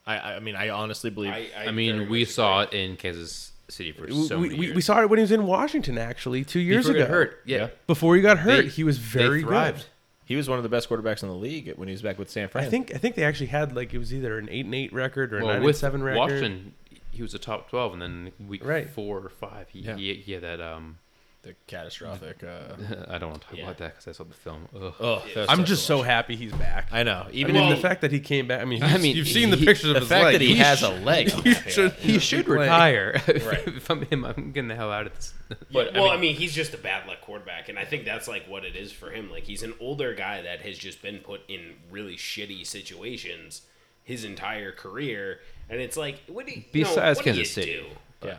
S4: I, I mean, I honestly believe.
S2: I, I,
S6: I mean, we
S2: much
S6: saw it in Kansas City for
S9: we,
S6: so
S9: we,
S6: many
S9: we,
S6: years.
S9: we saw it when he was in Washington, actually, two years
S6: Before he
S9: ago.
S6: got hurt. Yeah.
S4: Yeah.
S9: Before he got hurt,
S6: They-
S9: he was
S6: they
S9: very good.
S6: thrived.
S4: he was one of the best quarterbacks in the league when he was back with San Fran.
S9: I think I think they actually had like it was either an eight and eight record or a
S6: Well,
S9: nine
S6: with
S9: and seven record.
S6: Washington, he was a top twelve, and then week
S9: Right.
S6: four or five, he,
S4: Yeah.
S6: he, he had that. Um,
S4: the catastrophic. Uh,
S6: I don't want to talk
S2: Yeah.
S6: about that because I saw the film. Ugh.
S4: oh, that's
S9: I'm just so happy he's back.
S4: I know.
S9: I
S4: Even
S9: mean,
S4: in
S9: the
S4: the
S9: fact that he came back. I mean,
S6: I mean,
S9: you've seen the
S6: he-
S9: pictures of
S4: the
S9: his
S4: fact
S9: leg.
S4: that he, has
S9: sh-
S4: a leg.
S9: he should,
S6: He should retire.
S4: Right.
S6: if I'm him, I'm getting the hell out of this.
S2: But, well, I mean, he's just a bad luck quarterback, and I think that's like what it is for him. Like he's an older guy that has just been put in really shitty situations his entire career, and it's like, what do you, you know,
S6: Besides
S2: what do you
S6: Kansas City.
S2: do?
S4: Yeah.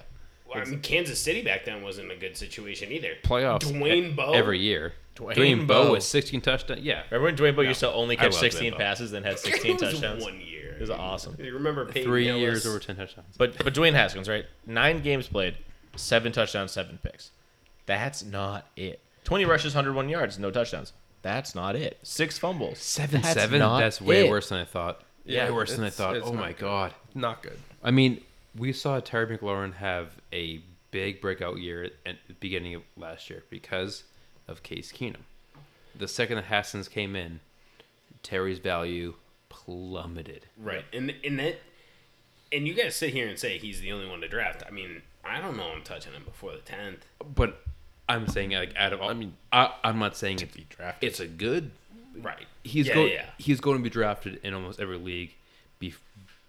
S2: Well, I mean, Kansas City back then wasn't a good situation either.
S6: Playoffs
S2: Dwayne Bowe
S6: every year.
S4: Dwayne
S6: Dwayne,
S4: Bowe.
S6: Bowe with 16 touchdowns. Yeah.
S4: Remember when Dwayne Bowe used to only
S6: I
S4: catch 16 passes, then had
S2: It
S4: 16
S2: was
S4: touchdowns?
S2: One year.
S4: It was awesome.
S2: You remember Peyton
S6: Three
S2: Hillis?
S6: years over 10 touchdowns.
S4: But but Dwayne Haskins, right? Nine games played, seven touchdowns, seven picks. That's not it. 20 rushes, 101 yards, no touchdowns. That's not it. Six fumbles.
S6: Seven
S4: That's
S6: seven.
S4: not
S6: That's way
S4: it.
S6: worse than I thought.
S9: Yeah,
S6: way worse than I thought. Oh my
S9: good.
S6: god.
S9: Not good.
S6: I mean, we saw Terry McLaurin have a big breakout year at the beginning of last year because of Case Keenum. The second that Haskins came in, Terry's value plummeted.
S2: Right, and and that, and you guys sit here and say he's the only one to draft. I mean, I don't know. I'm touching him before the tenth.
S6: But I'm saying like out of all, I mean, I, I'm not saying it, be drafted. it's a good.
S2: Right.
S6: He's
S2: Yeah,
S6: go,
S2: yeah.
S6: He's going to be drafted in almost every league bef-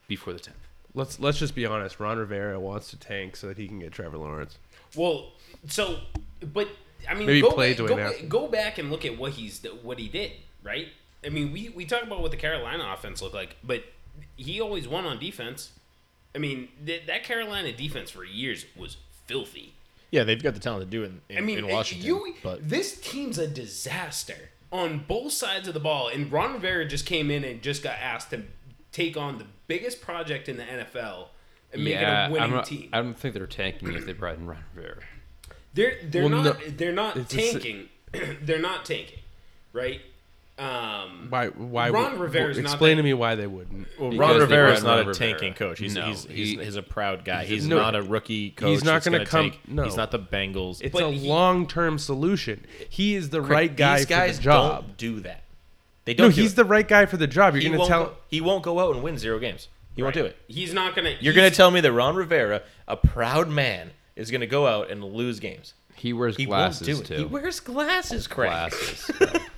S6: before the tenth.
S9: Let's let's just be honest. Ron Rivera wants to tank so that he can get Trevor Lawrence.
S2: Well, so, but I mean,
S9: Maybe
S2: go,
S9: play
S2: back,
S9: Dwayne
S2: go,
S9: Haskins.
S2: go back and look at what he's what he did. Right. I mean, we we talk about what the Carolina offense looked like, but he always won on defense. I mean, th- that Carolina defense for years was filthy.
S4: Yeah, they've got the talent to do it in,
S2: I mean,
S4: in Washington.
S2: you
S4: but
S2: this team's a disaster on both sides of the ball, and Ron Rivera just came in and just got asked to take on the biggest project in the NFL and make
S6: yeah,
S2: it a winning
S6: I'm not,
S2: team.
S6: I don't think they're tanking if they brought in Ron Rivera.
S2: They're they're
S9: Well,
S2: not
S9: no,
S2: they're not
S9: it's a
S2: tanking. they're not tanking, right? Um,
S9: Why? Why?
S2: Ron
S9: would-
S2: Rivera's not
S9: Explain
S2: that-
S9: to me why they wouldn't.
S4: well, Ron Rivera is not a
S6: Rivera.
S4: tanking coach. He's
S6: No,
S4: he's,
S6: he-
S4: he's, he's a proud guy. He's
S9: No.
S4: not a rookie coach.
S9: He's not gonna
S4: gonna
S9: come-
S4: take-
S9: no.
S4: he's not the Bengals.
S9: It's
S2: But
S9: a long-term solution. He is the right guy
S4: These guys
S9: for the job.
S4: don't do that. They don't.
S9: No,
S4: do
S9: he's
S4: it.
S9: the right guy for the job. You're
S4: He
S9: gonna
S4: won't
S9: tell.
S4: Go, he won't go out and win zero games. He won't do it.
S2: he's not gonna.
S4: You're going to tell me that Ron Rivera, a proud man, is going to go out and lose games.
S6: He wears
S4: He
S6: glasses
S4: won't do it.
S6: too.
S4: He wears glasses, Craig.
S6: glasses.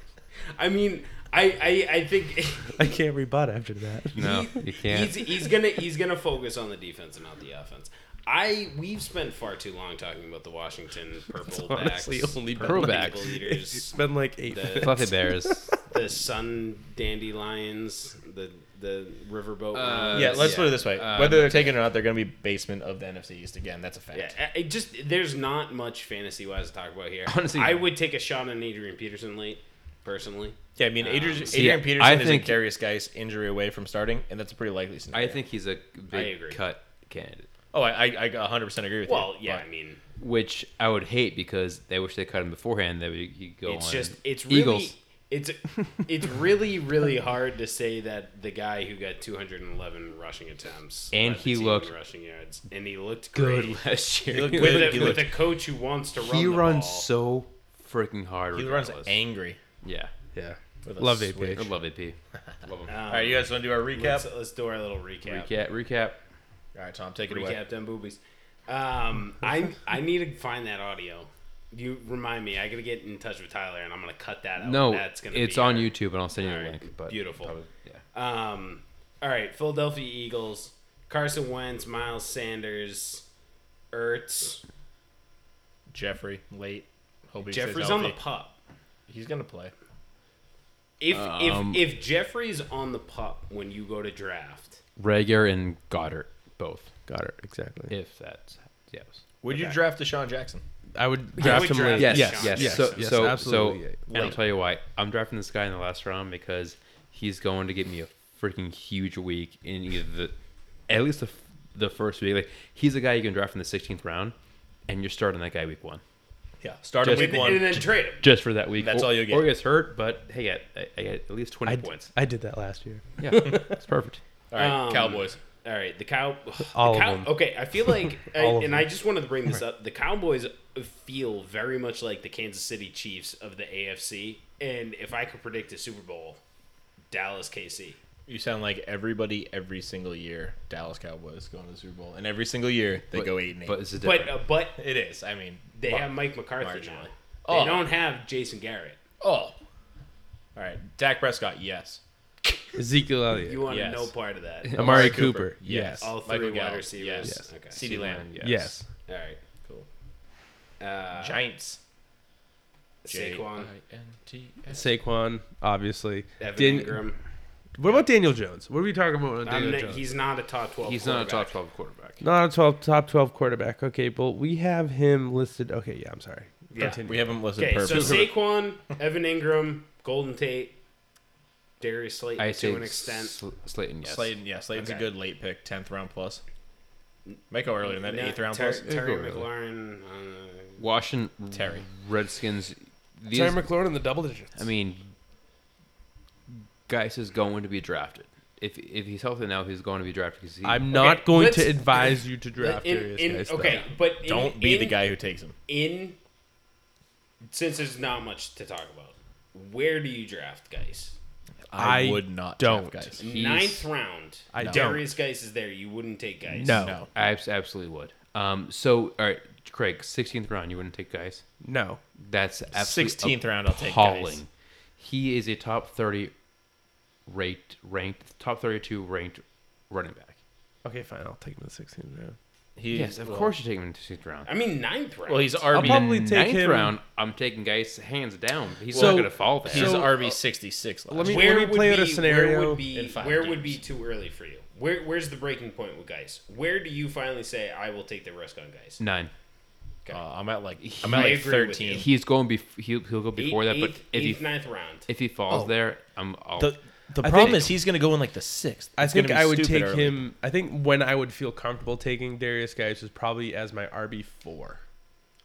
S2: I mean, I I, I think.
S9: I can't rebut after that.
S6: no,
S2: He-
S6: you can't.
S2: He's, he's gonna he's gonna focus on the defense and not the offense. I we've spent far too long talking about the Washington purple
S9: honestly
S2: backs,
S9: only been
S2: purple
S6: like-
S2: people
S9: It's
S2: eaters,
S9: been like eight.
S2: the,
S6: Fluffy Bears.
S2: the sun dandelions, the the riverboat.
S6: Uh,
S4: Yeah, let's
S6: Yeah.
S4: put it this way:
S6: Uh,
S4: whether they're taking it or not, they're going to be basement of the NFC East again. That's a fact.
S2: Yeah, I- it just there's not much fantasy wise to talk about here.
S6: Honestly-
S2: I would take a shot on Adrian Peterson late, personally.
S4: Yeah, I mean, Adrian,
S6: See,
S4: Adrian Peterson
S6: I
S4: is
S6: think-
S4: a Derrius Guice injury away from starting, and that's a pretty likely scenario.
S6: I think he's a big
S2: agree.
S6: cut candidate.
S4: Oh, I, I, I 100% agree with that.
S2: Well,
S4: you.
S2: yeah,
S4: but
S2: I mean,
S6: Which I would hate because they wish they cut him beforehand. That we could go on.
S2: it's
S6: on
S2: just it's really
S6: Eagles.
S2: it's it's really really hard to say that the guy who got 211 rushing attempts
S6: And he looked
S2: rushing yards and he looked
S6: good
S2: great
S6: last year.
S4: He looked
S2: with, a,
S4: He
S2: with
S4: looked-
S2: a coach who wants to run.
S6: he
S2: the
S6: runs
S2: ball.
S6: so freaking hard.
S4: he runs angry.
S6: Yeah.
S2: yeah.
S4: With a
S9: Love. AP.
S6: I love AP. Love him.
S2: Um,
S4: All right, you guys want to do our recap?
S2: Let's, let's do our little recap.
S6: recap. Recap.
S4: All right, Tom, take it away.
S2: Recap them boobies. Um, I I need to find that audio. You remind me. I gotta get in touch with Tyler, and I'm gonna cut that out.
S6: No,
S2: that's gonna.
S6: it's
S2: be
S6: on
S2: our-
S6: YouTube, and I'll send you
S2: All
S6: the link. But
S2: beautiful.
S6: probably- yeah.
S2: Um, all right, Philadelphia Eagles, Carson Wentz, Miles Sanders, Ertz.
S4: Jeffery, late. Hope he
S2: Jeffery's on the
S4: healthy.
S2: pup.
S4: He's going to play.
S2: If
S6: Um,
S2: if if Jeffery's on the pup when you go to draft,
S6: Reagor and Goedert both.
S9: Got it exactly.
S6: If that's yes.
S4: Would you
S2: Okay.
S4: draft DeSean Jackson?
S9: I would
S2: I
S9: draft
S2: would
S9: him
S2: draft
S9: late.
S6: Yes,
S2: Yes,
S6: yes,
S2: yes,
S6: So,
S9: yes,
S6: so,
S9: absolutely.
S6: so, and I'll
S9: Late.
S6: tell you why. I'm drafting this guy in the last round because he's going to give me a freaking huge week in either the, at least the, f- the first week. Like he's a guy you can draft in the 16th round, and you're starting that guy week one
S4: Yeah. Start him
S6: Just-
S4: week one.
S2: and then trade him.
S6: just for that week.
S4: That's
S6: or,
S4: all you'll get.
S6: Or he gets hurt, but hey, I, I get at least 20
S9: I,
S6: points.
S9: I did that last year.
S6: Yeah, it's perfect.
S4: All right,
S2: Um,
S4: Cowboys.
S2: All right, the cow.
S9: All
S2: the
S9: of them.
S2: Okay, I feel like, I, and
S9: them.
S2: I just wanted to bring this up. The Cowboys feel very much like the Kansas City Chiefs of the AFC, and if I could predict a Super Bowl, Dallas KC.
S4: You sound like everybody every single year. Dallas Cowboys going to the Super Bowl, and every single year they
S6: But-
S4: go eight and eight.
S6: But this is
S2: But uh, but
S4: it is. I mean,
S2: they have Mike McCarthy
S4: marginally.
S2: now. They
S4: Oh.
S2: don't have Jason Garrett.
S4: Oh, all right. Dak Prescott, yes.
S9: Ezekiel Elliott.
S2: You want
S4: Yes.
S2: no part of that.
S9: Amari Cooper. Yes.
S2: All three
S4: Michael
S2: wide
S4: Gallup,
S2: receivers.
S4: yes.
S2: Okay.
S4: CeeDee Lamb,
S6: yes.
S9: Yes.
S2: All right. Cool. Uh,
S4: Giants.
S2: Saquon,
S4: J-I-N-T-S.
S9: Saquon, obviously.
S2: Evan
S9: Dan-
S2: Engram.
S9: What about Daniel Jones? What are we talking about? on Daniel
S2: not-
S9: Jones?
S2: he's not a top twelve.
S6: he's not a top
S2: quarterback.
S6: 12 quarterback.
S9: Not a 12, top 12 quarterback. Okay, but we have him listed. Okay, yeah, I'm sorry.
S2: Yeah.
S9: Continue.
S4: We have him listed
S2: Okay, so
S4: perfectly.
S2: Saquon, Evan Engram, Golden Tate, Darius Slayton
S6: I
S2: to an extent.
S6: Sl- Slayton, yes.
S4: Slayton, yeah, Slayton's
S2: Okay.
S4: a good late pick, tenth round plus. Might go earlier than that,
S2: No,
S4: eighth round
S2: Ter-
S4: plus.
S2: Terry
S9: Go early.
S2: McLaurin. Uh,
S6: Washington
S4: Terry.
S6: Redskins. These,
S9: Terry McLaurin in the double digits.
S6: I mean, Guice is going to be drafted. If if he's healthy now, he's going to be drafted. Because he,
S9: I'm not
S2: Okay,
S9: going to advise you to draft
S2: in-
S9: Derrius
S2: in-
S9: Guice, though.
S2: okay, but in,
S4: Don't be the guy who takes him.
S2: In since there's not much to talk about, where do you draft Guice?
S4: I,
S9: I
S4: would not
S9: don't.
S4: draft Guice.
S2: Ninth round.
S9: I don't.
S2: Derrius Guice is there. You wouldn't take Guice.
S9: No.
S4: No.
S6: I absolutely would. Um. So all right, Craig, 16th round, you wouldn't take Guice.
S9: No.
S6: That's absolutely
S4: 16th round, I'll take
S6: appalling.
S4: Guice.
S6: He is a top 30 rate ranked top 32 ranked running back.
S9: Okay, fine. I'll take him to 16th round.
S4: He,
S6: yes, of
S4: well,
S6: course you take him in the 16th round.
S2: I mean ninth round.
S4: Well, he's
S9: I'll
S4: RB.
S9: probably
S6: In
S9: take
S6: ninth
S9: him-
S6: round, I'm taking Guice hands down. He's
S9: So-
S6: not going to fall there.
S4: he's
S9: So-
S4: RB sixty six.
S9: Let me-
S2: where
S9: let me
S2: would
S9: play out
S2: be,
S9: a scenario
S2: Where would be,
S4: in five
S2: where would be too early for you? Where Where's the breaking point with Guice? Where do you finally say I will take the risk on Guice?
S6: Nine.
S2: Okay.
S4: Uh, I'm at like I'm at
S2: I
S4: like thirteen.
S6: He's going be he'll, he'll go before that, but
S2: eighth,
S6: if
S2: eighth,
S6: he
S2: ninth round.
S6: if he falls
S4: Oh.
S6: there, I'm I'll,
S4: The the
S9: I
S4: problem
S9: think-
S4: is he's going to go in like the sixth.
S9: I
S4: It's gonna
S9: think
S4: be
S9: I would
S4: stupid
S9: take
S4: early.
S9: him. I think when I would feel comfortable taking Derrius Guice is probably as my RB four.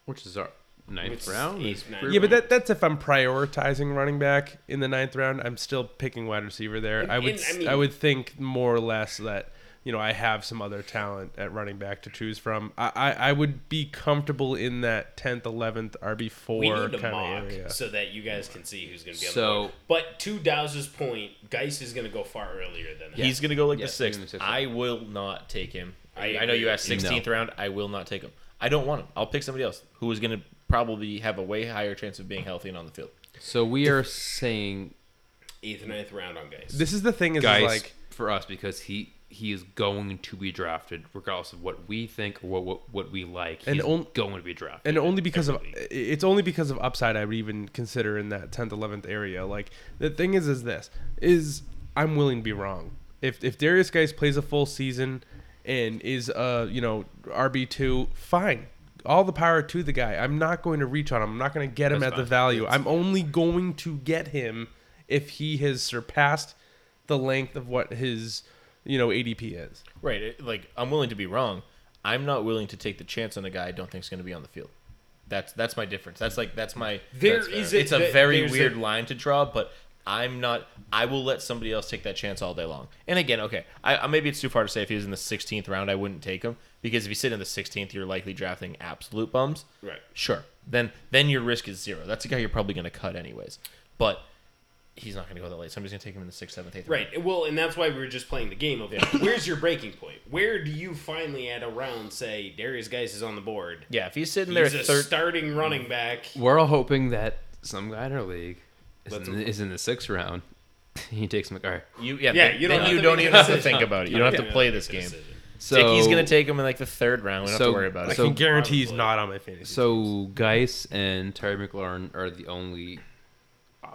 S6: which is our ninth
S2: Which is
S6: round.
S2: eighth, ninth
S9: Yeah, but that, that's if I'm prioritizing running back in the ninth round. I'm still picking wide receiver there.
S2: And-
S9: I would
S2: and, I
S9: s-
S2: mean-
S9: I would think more or less that you know I have some other talent at running back to choose from. I I, I would be comfortable in that tenth, eleventh
S2: RB4
S9: kind
S2: mock
S9: of area.
S2: so that you guys can see who's going to be on
S6: So-
S2: the board. But to Dows's point, Guice is going to go far earlier than that.
S4: He's going to go like
S6: Yes,
S4: the
S6: he's
S4: sixth.
S6: the sixth.
S4: I will not take him.
S2: I
S4: I, know you asked
S6: you.
S4: sixteenth round. I will not take him. I don't want him. I'll pick somebody else who is going to probably have a way higher chance of being healthy and on the field.
S6: So we are saying
S2: eighth, ninth round on Guice.
S9: This is the thing is, is like
S6: for us because he he is going to be drafted regardless of what we think or what what, what we like.
S9: And
S6: He's
S9: on-
S6: going to be drafted.
S9: and only because of it's only because of upside I would even consider in that 10th 11th area. Like the thing is is this is I'm willing to be wrong. If if Derrius Guice plays a full season and is uh you know RB2 fine. All the power to the guy. I'm not going to reach on him. I'm not going to get him
S4: That's
S9: at the value. I'm only going to get him if he has surpassed the length of what his you know ADP is
S4: Right. It, like I'm willing to be wrong. I'm not willing to take the chance on a guy I don't think is going to be on the field. That's that's my difference. That's like that's my.
S2: There
S4: that's
S2: is a-
S4: it's a
S2: th-
S4: very
S2: there's a-
S4: weird line to draw, but I'm not. I will let somebody else take that chance all day long. And again, okay, I, I maybe it's too far to say if he was in the 16th round, I wouldn't take him because if you sit in the 16th, you're likely drafting absolute bums.
S2: Right.
S4: Sure. Then then your risk is zero. That's a guy you're probably going to cut anyways. But he's not going to go that late. Somebody's going to take him in the sixth, seventh, eighth. round.
S2: Right. Well, and that's why we were just playing the game of it. Where's your breaking point? Where do you finally at a round say Derrius Guice is on the board?
S4: Yeah, if he's sitting
S2: He's
S4: there
S2: a
S4: third,
S2: starting running back.
S6: We're all hoping that some guy in our league is,
S2: Let's-
S6: in, is in the sixth round. he takes McCarr.
S4: you yeah,
S2: Yeah,
S4: then,
S2: you don't
S4: then you don't
S2: make a
S4: even have to think about it. You don't have to play this game.
S2: decision.
S6: So
S4: Dickie's gonna take him in like the third round. We don't have to worry about it.
S6: so-
S9: can guarantee he's not on my fantasy.
S6: So Guice and Terry McLaurin are the only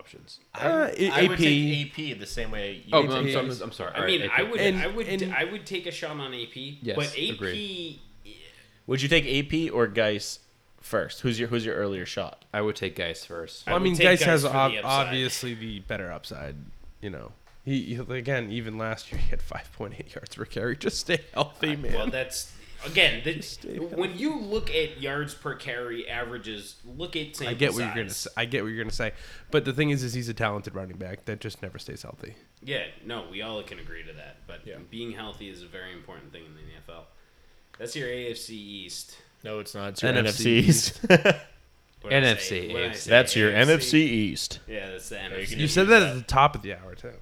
S6: options.
S9: Uh,
S4: I would
S9: AP.
S4: take AP the same way. You
S6: Oh,
S4: would
S6: I'm,
S4: take-
S6: sorry, I'm sorry.
S2: I
S6: All
S2: mean,
S6: right,
S2: I
S6: AP.
S2: would,
S9: And-
S2: I would,
S9: and-
S2: I would take a shot on AP.
S6: Yes,
S2: but AP,
S6: agreed.
S4: Would you take AP or Guice first? Who's your Who's your earlier shot?
S6: I would take Guice first.
S9: Well, I
S2: would
S9: mean,
S2: take
S9: Guice
S2: Guice
S9: has
S2: for the
S9: ob-
S2: upside.
S9: obviously the better upside. You know, he, he again even last year he had 5.8 yards per carry. Just stay healthy, man.
S2: Well, that's again. The, when you look at yards per carry averages, look at sample
S9: I get what you're gonna.
S2: size.
S9: Say. I get what you're gonna say, but the thing is, is he's a talented running back that just never stays healthy.
S2: Yeah, no, we all can agree to that. But
S4: Yeah.
S2: being healthy is a very important thing in the NFL. That's your AFC East.
S4: No, it's not. It's your
S9: NFC
S4: NFC East.
S2: What did I
S6: NFC,
S2: say? What did I
S6: AFC.
S2: say?
S4: That's your
S2: AFC?
S4: NFC East.
S2: Yeah, that's the NFC.
S9: You said that at the top of the hour too.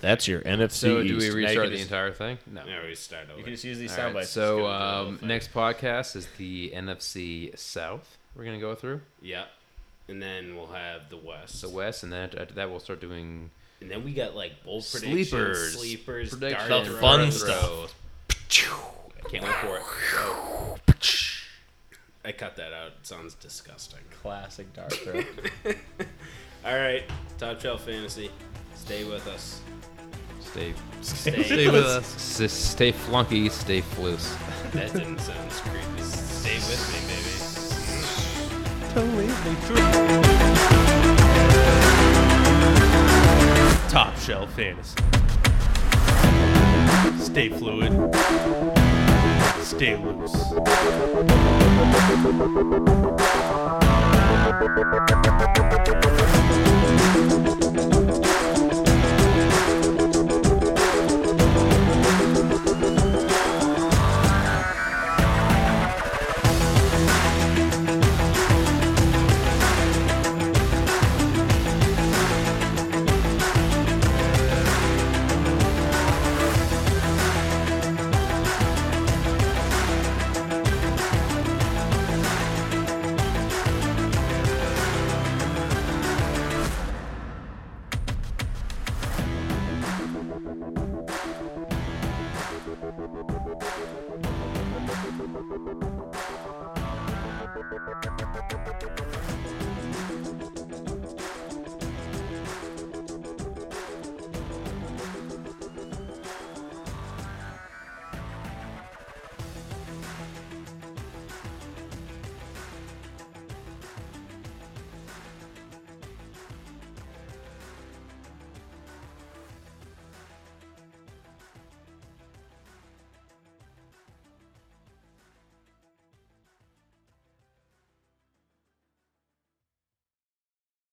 S4: That's your NFC
S6: So do we restart
S4: can
S6: the
S4: just-
S6: entire thing? No.
S2: No, we start over.
S4: You can just use these
S6: All
S4: sound
S6: right,
S4: bites.
S6: so
S4: Just go through the whole
S6: um, next podcast is the NFC South. We're gonna go through
S2: Yeah, and then we'll have the West.
S6: the West, and then after that we'll start doing
S2: and then we got like bold predictions,
S6: sleepers,
S2: sleepers,
S6: predictions,
S2: dart
S4: The
S2: throws.
S4: fun
S6: throws.
S2: Can't wait for it. I cut that out. It sounds disgusting.
S4: classic dark throw.
S2: All right, Top Shelf Fantasy. Stay with us.
S6: Stay,
S2: Stay,
S9: Stay with us.
S6: s- stay flunky, stay loose.
S2: That didn't sound creepy. Stay with me, baby.
S9: Top shelf fantasy. Stay fluid. Stay loose.